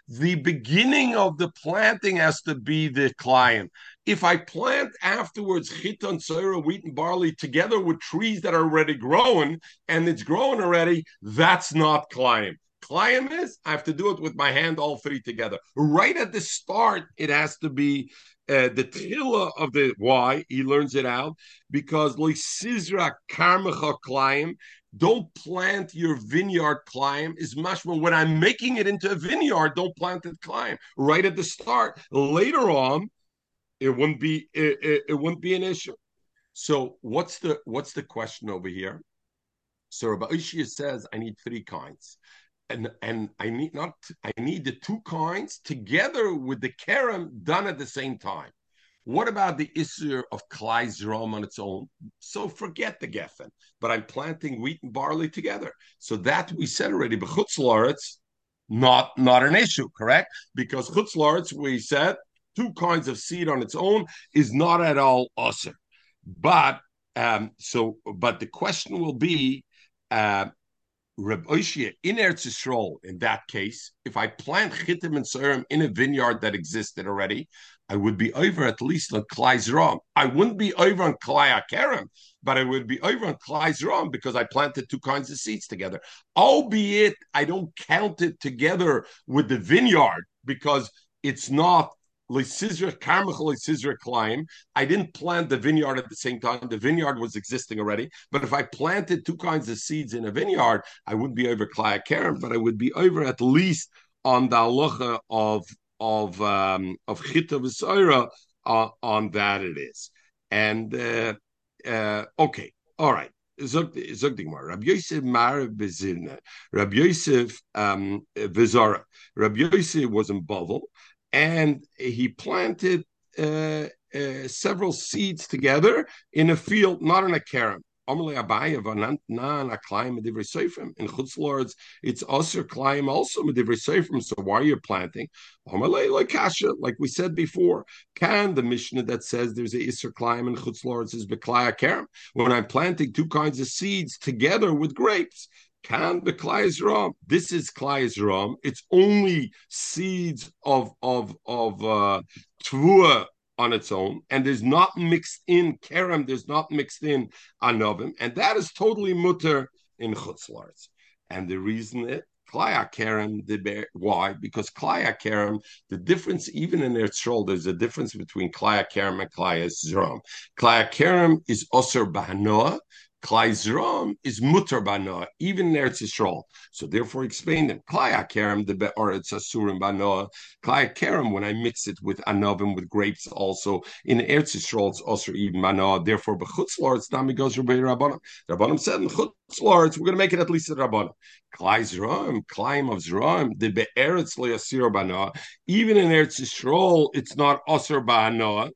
Speaker 1: the beginning of the planting has to be the client. If I plant afterwards chiton, soira, wheat, and barley together with trees that are already growing and it's growing already, that's not client. Client is I have to do it with my hand, all three together. Right at the start, it has to be uh, the tilla of the why he learns it out because like sizra karmacha climb don't plant your vineyard climb is much more when I'm making it into a vineyard, don't plant it climb right at the start. Later on, it wouldn't be it, it, it wouldn't be an issue. So what's the what's the question over here? So Rabbi Ishia says I need three kinds. And and I need not I need the two kinds together with the kerem done at the same time. What about the issue of Kleizrom on its own? So forget the Geffen, but I'm planting wheat and barley together. So that we said already, but Chutzlaritz, not not an issue, correct? Because Chutzlaritz, we said two kinds of seed on its own is not at all usher. But um, so, but the question will be, uh, Reb Oishia in Eretz Yisrael, in that case, if I plant chitim and serum in a vineyard that existed already, I would be over at least on Klai's Ram. I wouldn't be over on Klai Akerem, but I would be over on Klai's Ram because I planted two kinds of seeds together. Albeit I don't count it together with the vineyard because it's not Lisizra Karmach Lisizra Klein. I didn't plant the vineyard at the same time. The vineyard was existing already. But if I planted two kinds of seeds in a vineyard, I wouldn't be over Klai Akerem, but I would be over at least on the halacha of of um, of Chita V'Soira, uh, on that it is. And uh, uh, okay, all right. Zog Digmar. Rabbi Yosef Mar Bezirna. Rabbi Yosef um, Vizara. Rabbi Yosef was in Bavel, and he planted uh, uh, several seeds together in a field, not in a carom. Amalei Abaya vanant nan a climb medivrei seifrim. In Chutzlords, it's also climb also medivrei seifrim. So why are you planting? Amalei like kasha, like we said before. Can the Mishnah that says there's a iser climb in Chutzlords is beklaya kerem? When I'm planting two kinds of seeds together with grapes, can klais ram? This is klais ram. It's only seeds of of of uh, tvua on its own, and there's not mixed in kerem, there's not mixed in anovim, and that is totally mutter in chutzlars. And the reason it Klaya Kerem, the why? Because Klaya Kerem, the difference even in their troll, there's a difference between Klaya Kerem and Klaya Zrom. Klaya Kerem is Osir Bahanoah, Klai Zram is mutar banoah, even in Eretz Yisrael. So therefore, explain them. Klai Akerem, the Be'aretz Asurim banoah. Klai Akerem, when I mix it with anovim, with grapes also, in Eretz Yisrael, it's also even banoah. Therefore, Bechutz it's Nami goes Rabbanim. Rabbanim said, in we're going to make it at least a Rabbanim. Klai Zram, Klaim of Zram, the Be'aretz Le'asir banoah. Even in Eretz Yisrael, it's not Asur banoah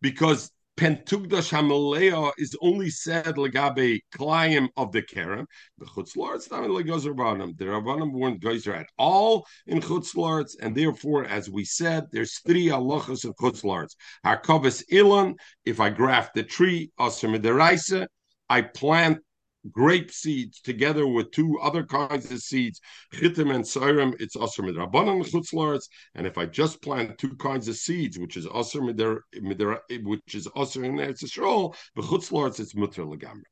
Speaker 1: because Pentugdash Hamaleo is only said legabe klayim of the kerem. The chutzlarts not legozer The rabbanim weren't geyser at all in chutzlarts, and therefore, as we said, there's three halachas in chutzlarts. Harkovas ilan. If I graft the tree, aser I plant grape seeds together with two other kinds of seeds, chitim and sirim, it's aser midrabanan chutzlaretz. And if I just plant two kinds of seeds, which is aser midar, which is aser in Eretz the chutzlaretz it's mutter legamra.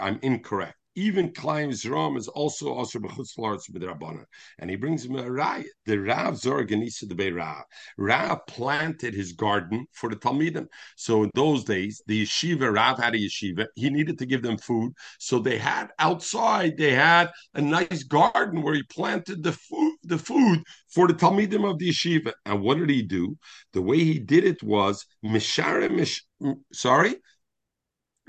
Speaker 1: I'm incorrect. Even Klein Zram is also also b'chutzlarts b'drabana. And he brings him a raya. The Rav Zorganisa the Rav. Rav planted his garden for the Talmidim. So in those days, the yeshiva, Rav had a yeshiva. He needed to give them food. So they had outside, they had a nice garden where he planted the food, the food for the Talmidim of the yeshiva. And what did he do? The way he did it was Mishara Mish, sorry,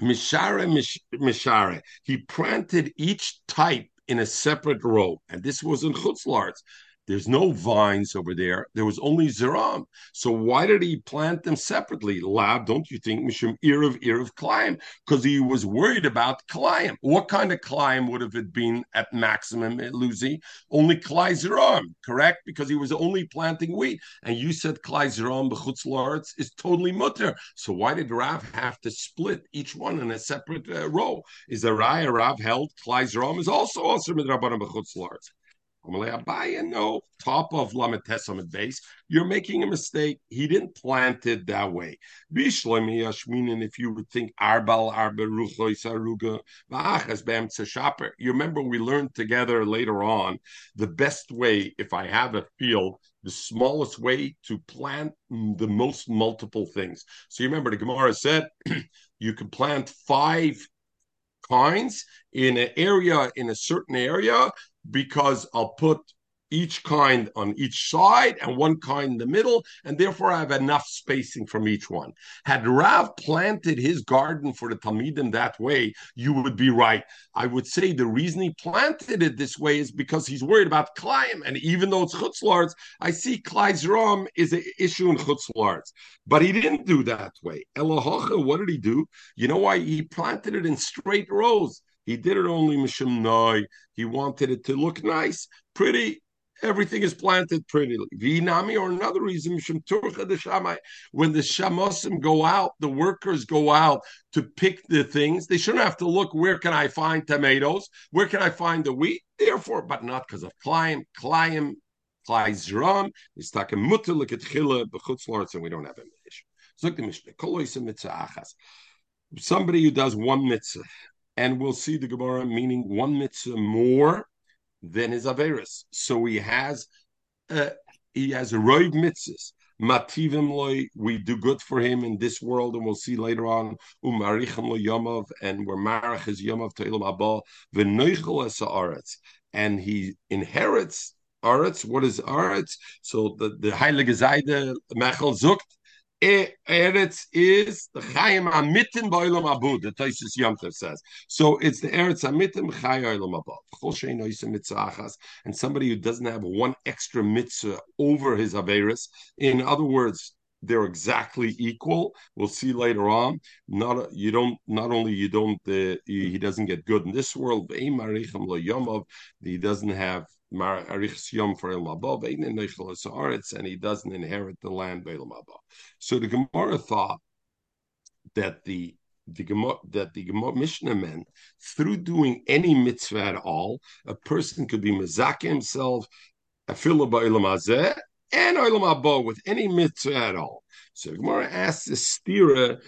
Speaker 1: Mishare Mishare. He planted each type in a separate row, and this was in Chutzlarts. There's no vines over there. There was only Zeram. So why did he plant them separately? Lab, don't you think? Mishum ear of ear of climb, because he was worried about climb. What kind of climb would have it been at maximum at Lucy? Only Klai Zeram, correct? Because he was only planting wheat. And you said Klai Zeram b'chutzlaretz is totally mutter. So why did Rav have to split each one in a separate uh, row? Is the Raya Rav held Klai Zeram is also also midrabanan No, top of Lamed base. You're making a mistake. He didn't plant it that way. If you would think Arbal Arba You remember we learned together later on the best way if I have a field, the smallest way to plant the most multiple things. So you remember the Gemara said (clears throat) you can plant five kinds in an area in a certain area because I'll put each kind on each side and one kind in the middle, and therefore I have enough spacing from each one. Had Rav planted his garden for the Talmidim that way, you would be right. I would say the reason he planted it this way is because he's worried about Klaim, and even though it's Chutzlards, I see Klai's Rom is an issue in Chutzlards. But he didn't do that way. Elohocha, what did he do? You know why? He planted it in straight rows. He did it only mishum noi. He wanted it to look nice, pretty. Everything is planted prettily. Vinami, or another reason, mishum turcha the shamai. When the shamosim go out, the workers go out to pick the things. They shouldn't have to look. Where can I find tomatoes? Where can I find the wheat? Therefore, but not because of Klein, Kleizram. It's talking mutter look at chile bechutzlorts, and we don't have an issue. Zok the Mishnah. Somebody who does one mitzvah and we'll see the Gemara meaning one mitzvah more than his Averis. So he has uh, he has a roiv mitzvahs. Mativim loy, we do good for him in this world, and we'll see later on. Umarichem lo and we're marach his yomov to ilam abba v'noichel es and he inherits aretz. What is aretz? So the the heilige Zayde Mechel zukt Eretz is the Chayim Amitim Ba'olam Abu. The Taisus Yomtev says. So it's the Eretz Amitim Chayim Olam Abu. And somebody who doesn't have one extra mitzvah over his Averis. In other words, they're exactly equal. We'll see later on. Not you don't. Not only you don't. Uh, he, doesn't get good in this world. He doesn't have Yom for and he doesn't inherit the land So the Gemara thought that the the Gemara, that the Gemara Mishnah meant through doing any mitzvah at all, a person could be mezaka himself, a ba'ilama and with any mitzvah at all. So Gemara asks the stira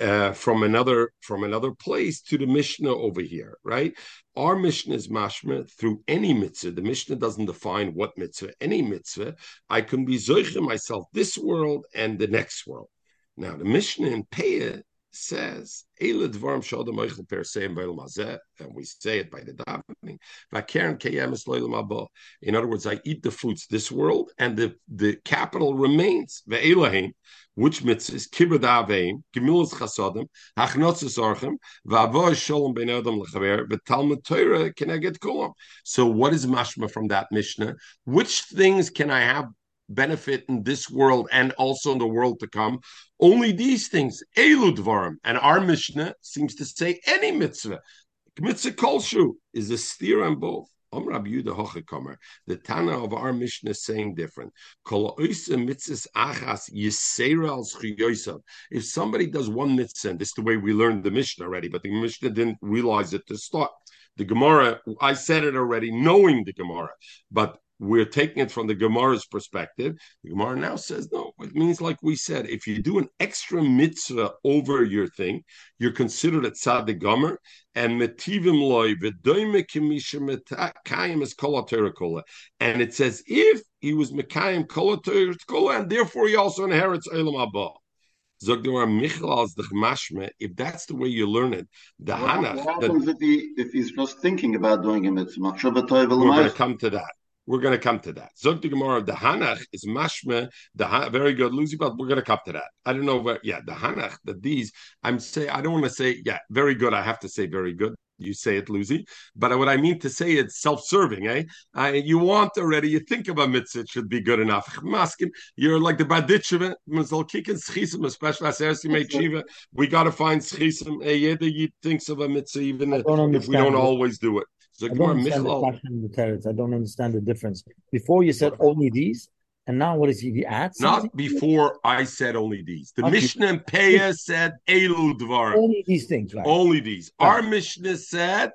Speaker 1: uh, from another from another place to the Mishnah over here, right? Our Mishnah is mashma through any mitzvah. The Mishnah doesn't define what mitzvah, any mitzvah. I can be zoiche myself this world and the next world. Now the Mishnah in Peah says, and we say it by the davening. In other words, I eat the fruits this world, and the, the capital remains which mitzvahs kibbud aveim, gemilas chasadim, hachnotzes orchem, v'avoy shalom ben adam lechaver, v'talmud Torah can I get kulam. So what is mashma from that mishnah? Which things can I have benefit in this world and also in the world to come? Only these things, elu dvarim. And our mishnah seems to say any mitzvah. Mitzvah kolshu is a steer on both. The Tana of our Mishnah is saying different. If somebody does one mitzvah, this is the way we learned the Mishnah already, but the Mishnah didn't realize it to start. The Gemara, I said it already, knowing the Gemara, but we're taking it from the Gemara's perspective. The Gemara now says, no, it means like we said, if you do an extra mitzvah over your thing, you're considered a tzaddik gomer, and metivim loy mekayim is kol and it says if he was mekayim kol and therefore he also inherits elam haba. If that's the way you learn it, the
Speaker 5: what, Hanach. What happens the, if, he, if he's just thinking about doing a mitzvah? We're going
Speaker 1: to come to that. We're going to come to that. Zog the Gemara, the Hanach is mashme, the very good, Lucy, but we're going to come to that. I don't know where, yeah, the Hanach, that these, I'm say, I don't want to say, yeah, very good. I have to say very good. You say it, Lucy, but what I mean to say it's self-serving, eh? I, you want already, you think of a mitzvah, it should be good enough. Maskim, you're like the Baditcheva, Mazalkikin Schisim, especially as Ersi Chiva. We got to find Schisim. Eh, Yeda thinks of a mitzvah, even if we don't always do it.
Speaker 4: I don't understand the I don't understand the difference. Before you said only these, and now what is he? He adds
Speaker 1: not before I said only these. The okay. Mishnah and Peah said Elu Dvar.
Speaker 4: Only these things, right?
Speaker 1: Only these. Right. Our Mishnah said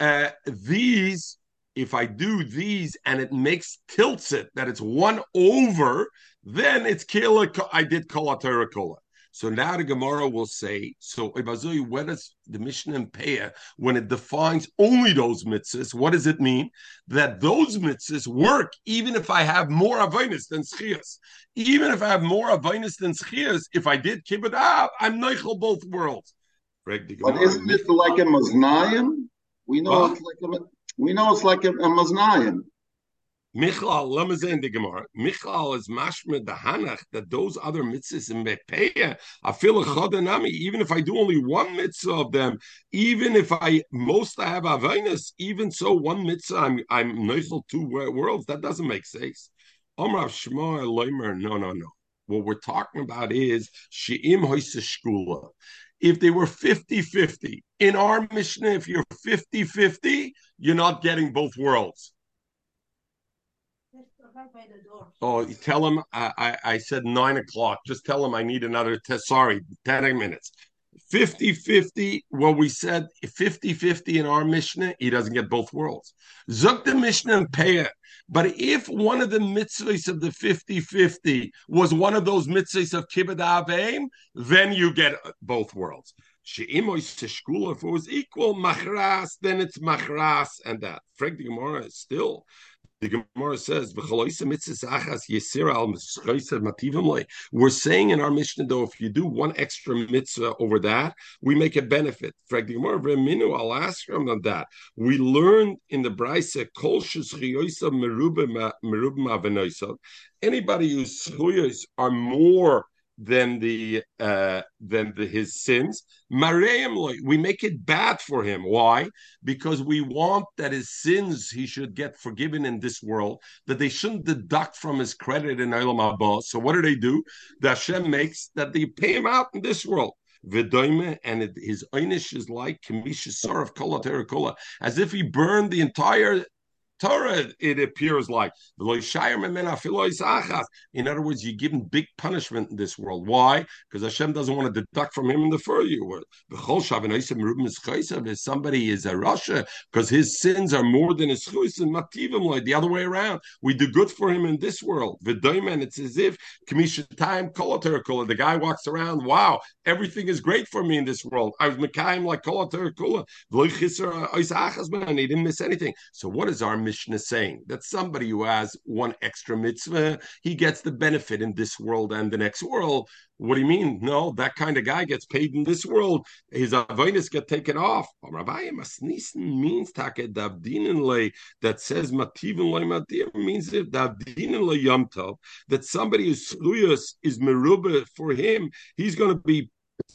Speaker 1: uh, these. If I do these and it makes tilts it that it's one over, then it's kila. I did kol kola. So now the Gemara will say, so Ibazui, does the Mishnah Peah, when it defines only those mitzvahs, what does it mean? That those mitzvahs work even if I have more avinus than schias. Even if I have more avinus than schias, if I did kibbut up, ah, I'm neichel both worlds.
Speaker 5: But isn't it like a maznayim? We know it's like a we know it's like a, a maznayim.
Speaker 1: Me in the Gemara. Michal is mashme the Hanach that those other mitzvahs in Bepeya, I feel a chodanami, even if I do only one mitzvah of them, even if I most I have avinus, even so one mitzvah I'm I'm neichel two worlds. That doesn't make sense. Omrav Shema Eloimer, no, no, no. What we're talking about is She'im Shkula. If they were 50 50, in our Mishnah, if you're 50 50, you're not getting both worlds. Oh, tell him I, I, I, said nine o'clock. Just tell him I need another test. Sorry, 10 minutes. 50 50, well, we said 50 50 in our Mishnah, he doesn't get both worlds. Zuk the Mishnah and pay it. But if one of the mitzvahs of the 50 50 was one of those mitzvahs of Kibbut Aveim, then you get both worlds. She'imois Shkula, if it was equal machras, then it's machras and that. Frank the Gemara is still the Gemara says, We're saying in our Mishnah, though, if you do one extra mitzvah over that, we make a benefit. I'll ask him on that. We learned in the Braisa, anybody whose schuyos are more than the uh, than the, his sins. We make it bad for him. Why? Because we want that his sins he should get forgiven in this world. That they shouldn't deduct from his credit in Olam Haba. So what do they do? The Hashem makes that they pay him out in this world. Vidoime, and his einish is like Kamisha Saraf Kola Kola, as if he burned the entire Torah, it appears like. In other words, you give him big punishment in this world. Why? Because Hashem doesn't want to deduct from him in the further world. If somebody is a Russia, because his sins are more than his mativim, like the other way around. We do good for him in this world. And it's as if time the guy walks around, wow, everything is great for me in this world. I was Mekayim like. He didn't miss anything. So what is our mission? Mishnah saying that somebody who has one extra mitzvah, he gets the benefit in this world and the next world. What do you mean? No, that kind of guy gets paid in this world. His avoidance get taken off. means that says means if that somebody who's is merubah for him, he's going to be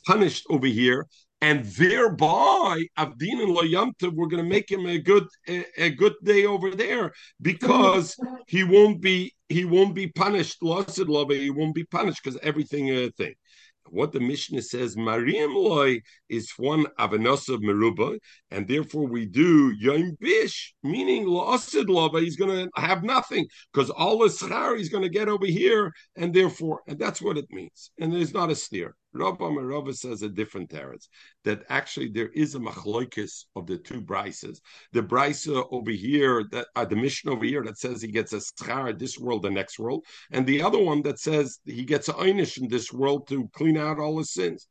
Speaker 1: punished over here and thereby Avdin and Layamtiv, we're going to make him a good a, a, good day over there because (laughs) he won't be he won't be punished. Lost love, he won't be punished because everything uh, thing. What the Mishnah says, Mariam loy is one avanos of meruba, and therefore we do yom bish, meaning losid lava. He's going to have nothing because all the schar he's going to get over here, and therefore, and that's what it means. And there's not a steer. Rabba Merava says a different teretz that actually there is a machloikis of the two brises. The brise over here, that uh, the mission over here that says he gets a schar this world, the next world, and the other one that says he gets a einish in this world to clean out all his sins.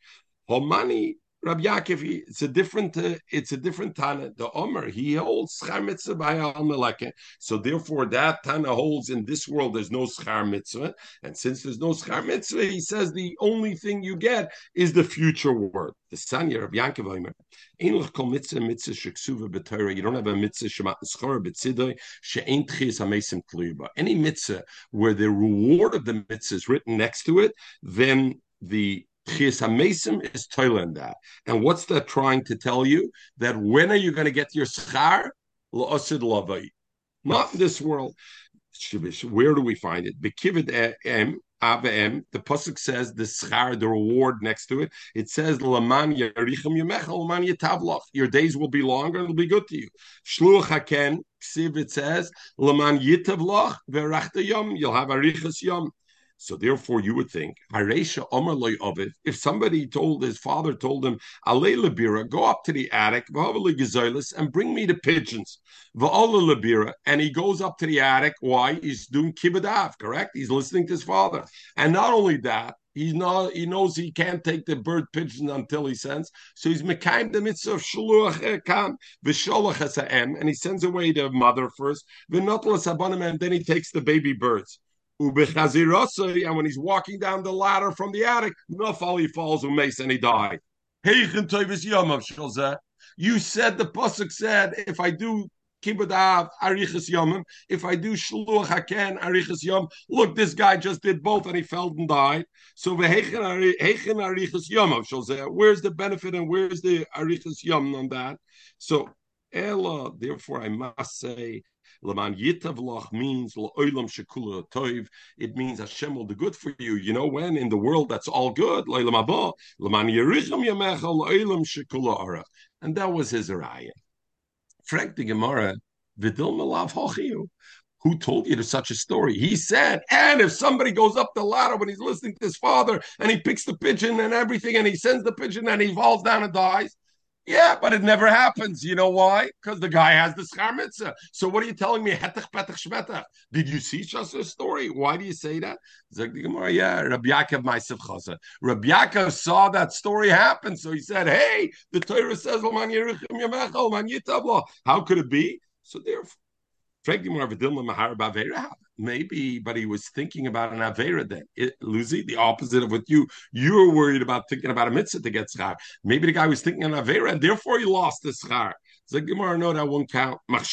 Speaker 1: Homani Rabbi Yaakov, it's a different, uh, it's a different Tana. The Omer, he holds schar mitzvah by al meleke. So therefore, that Tana holds in this world there's no schar mitzvah, and since there's no schar mitzvah, he says the only thing you get is the future word. The Sanya of Yaakov Omer, ein kol mitzvah mitzvah sheksuva b'Torah. You don't have a mitzvah shemat schar b'tzidoi she'ein tchias hamesim kluba. Any mitzvah where the reward of the mitzvah is written next to it, then the Chias HaMesim is toiling that. And what's that trying to tell you? That when are you going to get your schar? La'osid lavai. Not in this world. Where do we find it? Bekivid em, Avem, the pasuk says the schar, the reward next to it. It says laman yarichem yemechel laman yetavloch. Your days will be longer; and it'll be good to you. Shluach haken ksiv. It says laman yitavloch verachta yom. You'll have arichas yom. So therefore, you would think, if somebody told his father told him, Labira, go up to the attic, and bring me the pigeons. And he goes up to the attic. Why? He's doing kibbadav, correct? He's listening to his father. And not only that, He's not, he knows he can't take the bird pigeon until he sends. So he's mekayim the mitzvah of shluach kam v'sholach and he sends away the mother first, v'notlas and then he takes the baby birds. And when he's walking down the ladder from the attic, Nafal he falls umes and he died. You said the pasuk said if I do kibbutz arichas yomim, if I do shluach haken arichas yom, look, this guy just did both and he fell and died. So yom Where's the benefit and where's the arichas yom on that? So Therefore, I must say Laman Yitavlach means La'olam Shekula Toiv. It means Hashem will do good for you. You know when in the world that's all good. Laman Yericham Yamecha La'olam Shekula Arach. And that was his raya. Frank the Gemara, Vidil Malav Hochiu. Who told you such a story? He said, and if somebody goes up the ladder when he's listening to his father and he picks the pigeon and everything and he sends the pigeon and he falls down and dies, yeah, but it never happens. You know why? Because the guy has the schar mitzvah. So what are you telling me? Hetach petach shmetach. Did you see Shas's story? Why do you say that? Yeah, Rabbi Yaakov Chaza. Rabbi Yaakov saw that story happen, so he said, "Hey, the Torah says, How could it be?" So therefore, maybe, but he was thinking about an Avera then. It, Lucy, the opposite of what you you were worried about thinking about a mitzvah to get schar. Maybe the guy was thinking an Avera and therefore he lost the schar. So Gemara, no, that won't count. A bad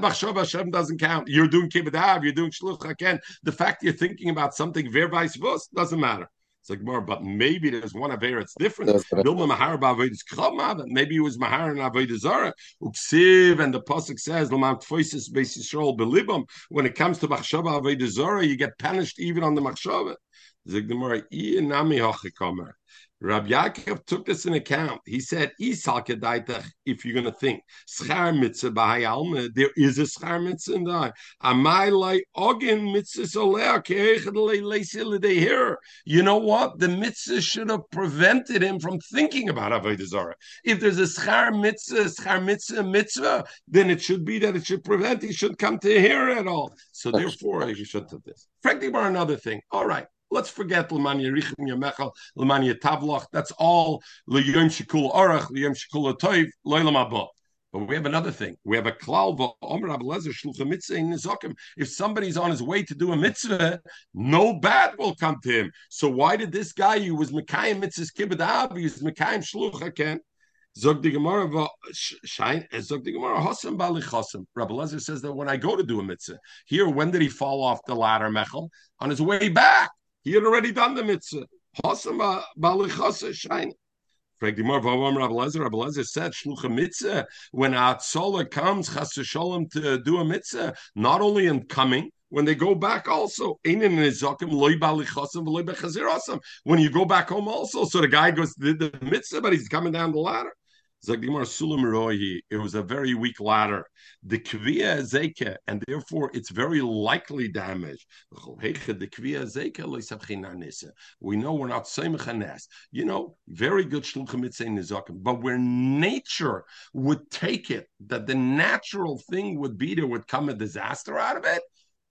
Speaker 1: machshava Hashem doesn't count. You're doing kibbutz, you're doing shluch. The fact you're thinking about something ver vice doesn't matter. It's like more, but maybe there's one aver it's different. Maybe it was mahar and avodah zara. Uksiv and the pasuk says l'man tfoisis beis yisrael belibam. When it comes to machshava avodah zara, you get punished even on the machshava. Zig the more nami hachikamer. Rabbi Yaakov took this in account. He said, if you're going to think, schar mitzvah b'hayalma, there is a schar mitzvah in that. Amai like ogin mitzvah. You know what? The mitzvah should have prevented him from thinking about Avodah Zarah. If there's a schar mitzvah, schar mitzvah, mitzvah, then it should be that it should prevent, he should come to here at all. So therefore, he should do this. Frankly, about another thing. All right. Let's forget Lemania Richim Yamechel, Lemania Tavloch. That's all Leyom Shikul Orach, Leyom Shikul Toiv, Loilam Abba. But we have another thing. We have a klal mitzvah If somebody's on his way to do a mitzvah, no bad will come to him. So why did this guy who was mekayim mitzvahs kibbutz he was mekayim shluch again? Zog the Gemara, shine. Eh, Zog the Gemara, Hasam Bali. Rabbi Lezer says that when I go to do a mitzvah, here, when did he fall off the ladder, Mechel? On his way back. He had already done the mitzvah. Hasam balichasa shine. Rabbi. Said shlucha mitzvah when Atzola comes chas shalom to do a mitzvah, not only in coming. When they go back, also when you go back home, also so the guy goes did the mitzvah, but he's coming down the ladder. It was a very weak ladder. The kvia zeka, and therefore it's very likely damaged. We know we're not seimchanes. You know, very good shluchim but where nature would take it, that the natural thing would be there would come a disaster out of it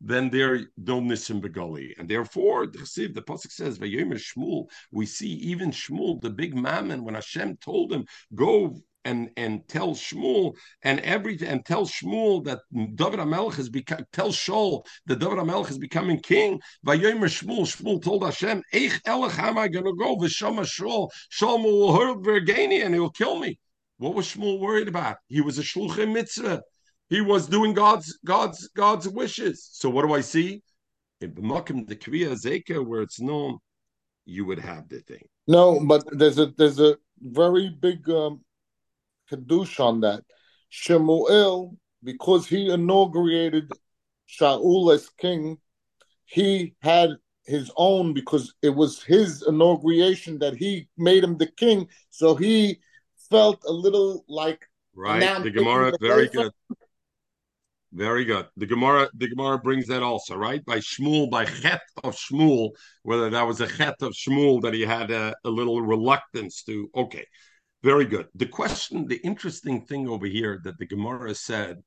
Speaker 1: then they're don't nisim begoli. And therefore, the Pasuk says, Vayomer Shmuel, we see even Shmuel, the big mammon, when Hashem told him, go and and tell Shmuel and every and tell Shmuel that David Amelch has become tell Shaul that David Amelch is becoming king. Vayomer Shmuel, Shmuel told Hashem, Eich Elech, how am I going to go? V'shama Shaul, Shaul will hurt Vergani and he will kill me. What was Shmuel worried about? He was a shluchim mitzvah. He was doing God's God's God's wishes. So what do I see? In B'makim the Kriya Zeka, where it's known, you would have the thing.
Speaker 2: No, but there's a there's a very big um, kadush on that. Shemuel, because he inaugurated Shaul as king, he had his own because it was his inauguration that he made him the king. So he felt a little like
Speaker 1: right. The Gemara, very good. Very good. The Gemara, the Gemara brings that also, right? By Shmuel, by Chet of Shmuel, whether that was a Chet of Shmuel that he had a, a little reluctance to. Okay, very good. The question, the interesting thing over here that the Gemara said,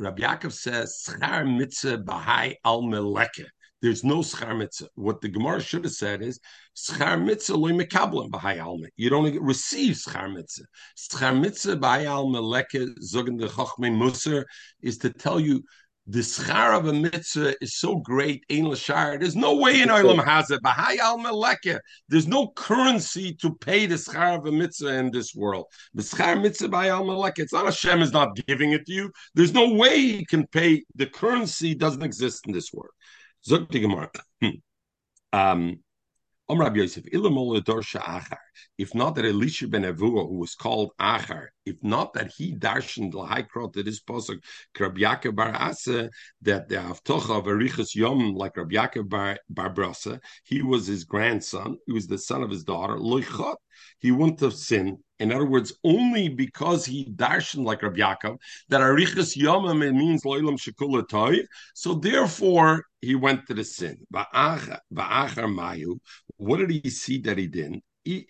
Speaker 1: Rabbi Yaakov says, Schar mitzvah bahai al meleke. There's no schar mitzvah. What the Gemara should have said is schar mitzvah loy mekablim b'hai alma. You don't receive schar mitzvah. Schar mitzvah b'hai alma leke zogen the chochmei musar is to tell you the schar of a mitzvah is so great, ein l'shar. There's no way in Olam Hazeh. B'hai alma leke. There's no currency to pay the schar of a mitzvah in this world. The schar mitzvah b'hai alma leke. It's not Hashem is not giving it to you. There's no way you can pay. The currency doesn't exist in this world. Zog die Gemara. Um, Om Rabbi Yosef, if not that Elisha ben Avua, who was called Achar, if not that he darshened lahaykro to this posuk, Rabbi Yaakov bar Asa, that the Avtocha of Arichas Yom, like Rabbi Yaakov bar, bar Brasa, he was his grandson, he was the son of his daughter, Loichot, he wouldn't have sinned. In other words, only because he darshan like Rabbi Yaakov, that Arichas Yomam it means Loilam Shekula Toiv. So therefore, he went to the sin. Ba'achar Mayu. What did he see that he didn't? He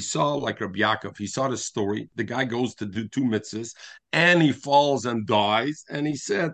Speaker 1: saw like Rabbi Yaakov, he saw the story. The guy goes to do two mitzvahs and he falls and dies. And he said,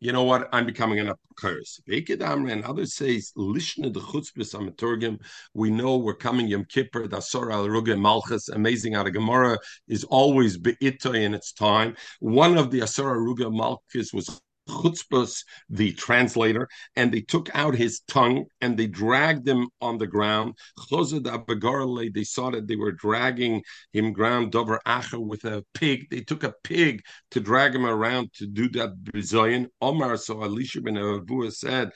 Speaker 1: you know what? I'm becoming an curse. And others say, Lishna the chutzpis amaturgim. We know we're coming Yom Kippur, the Asor al Ruge Malchus. Amazing out of Gemara is always be'itoy in its time. One of the Asor al Ruge Malchus was Chutzpus, the translator, and they took out his tongue and they dragged him on the ground. They saw that they were dragging him ground Dover Acha with a pig. They took a pig to drag him around to do that Brazilian. Omar, so Elisha ben Avua said,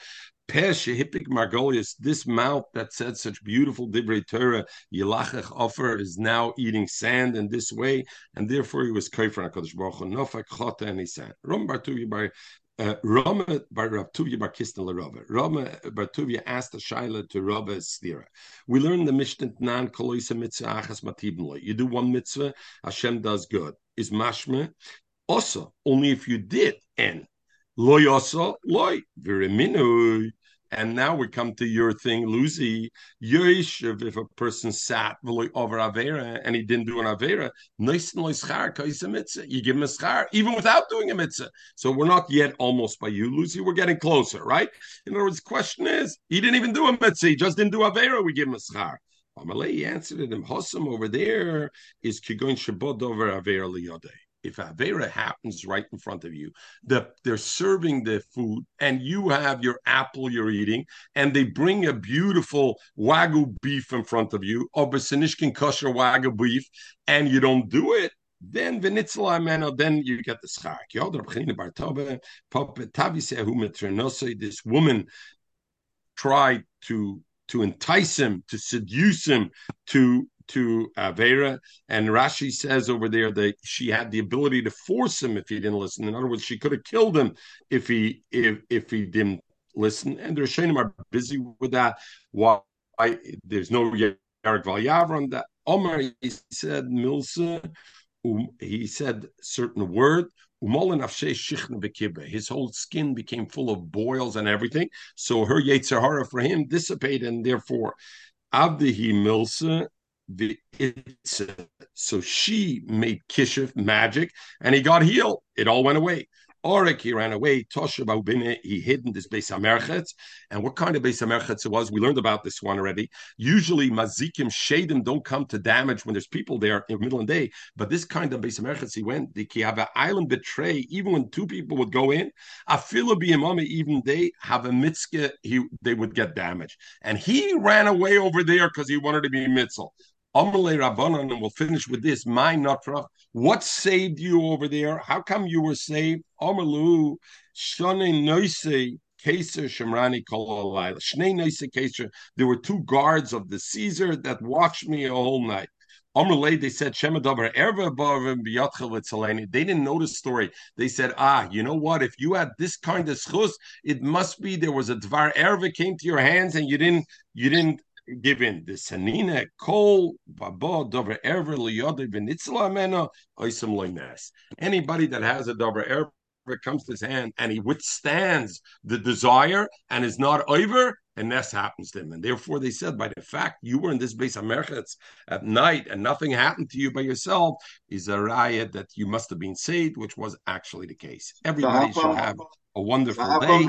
Speaker 1: Hipik Margolius, this mouth that said such beautiful Divrei Torah, Yilachach offer, is now eating sand in this way, and therefore he was Kaifer HaKadosh Baruch Hu, Nofak Chota, and he said, Rom Bartuvi by Uh, Rama bar Rav Tuvia bar Kistan Rava. Rama bar Tuvia asked a shaila to Rava Stira. We learn the Mishnah Nan Koloisa Mitzvah Achas Matibnlo. You do one mitzvah, Hashem does good. Is mashma also only if you did and loy also loy viriminu and now we come to your thing, Lucy. Yoshev, if a person sat over Avera and he didn't do an Avera, you give him a schar, even without doing a mitzvah. So we're not yet almost by you, Lucy. We're getting closer, right? In other words, the question is, he didn't even do a mitzvah, he just didn't do Avera, we give him a schar. Amalei answered it, Hossam over there is Kigon Shabbat over Avera Liyodeh if Avera happens right in front of you, the, they're serving the food and you have your apple you're eating, and they bring a beautiful Wagyu beef in front of you, or Basinishkin kosher Wagyu beef, and you don't do it, then v'nitzla ameno, then you get the schak. This woman tried to to entice him, to seduce him, to to Avera, and Rashi says over there that she had the ability to force him if he didn't listen. In other words, she could have killed him if he if if he didn't listen. And the Rishonim are busy with that. Why there's no Eric Valyavron that Omar he said Milsa, um, he said certain word. His whole skin became full of boils and everything. So her Yetzirah for him dissipated, and therefore Abdihi Milsa the it's so she made kishif magic and he got healed. It all went away. Orik, he ran away. Tosha Baubine, he hid in this base Amerchetz. And what kind of base Amerchetz it was, we learned about this one already. Usually, Mazikim, Shadim don't come to damage when there's people there in the middle of the day. But this kind of base Amerchetz, he went, the Kiava island betray, even when two people would go in, Afila Biyamami, even they have a mitzvah, he, they would get damaged. And he ran away over there because he wanted to be mitzvah. Amalei Rabbanon, and we'll finish with this. My Natrach, what saved you over there? How come you were saved? Amalu, Shane Noise, Kaser Shemrani Kolalayla. Shnei Noise Kaser. There were two guards of the Caesar that watched me a whole night. Amalei, they said Shemadavar Erva Bavim Biyatchel They didn't know the story. They said, Ah, you know what? If you had this kind of schus, it must be there was a Dvar Erva came to your hands and you didn't you didn't given the sanina kol babo dover ever liyode v'nitzla mena oisem loinas. Anybody that has a dover ever comes to his hand and he withstands the desire and is not over, and this happens to him. And therefore, they said, by the fact you were in this base of Merchetz at night and nothing happened to you by yourself, is a riot that you must have been saved, which was actually the case. Everybody so should have a wonderful
Speaker 5: so
Speaker 1: day.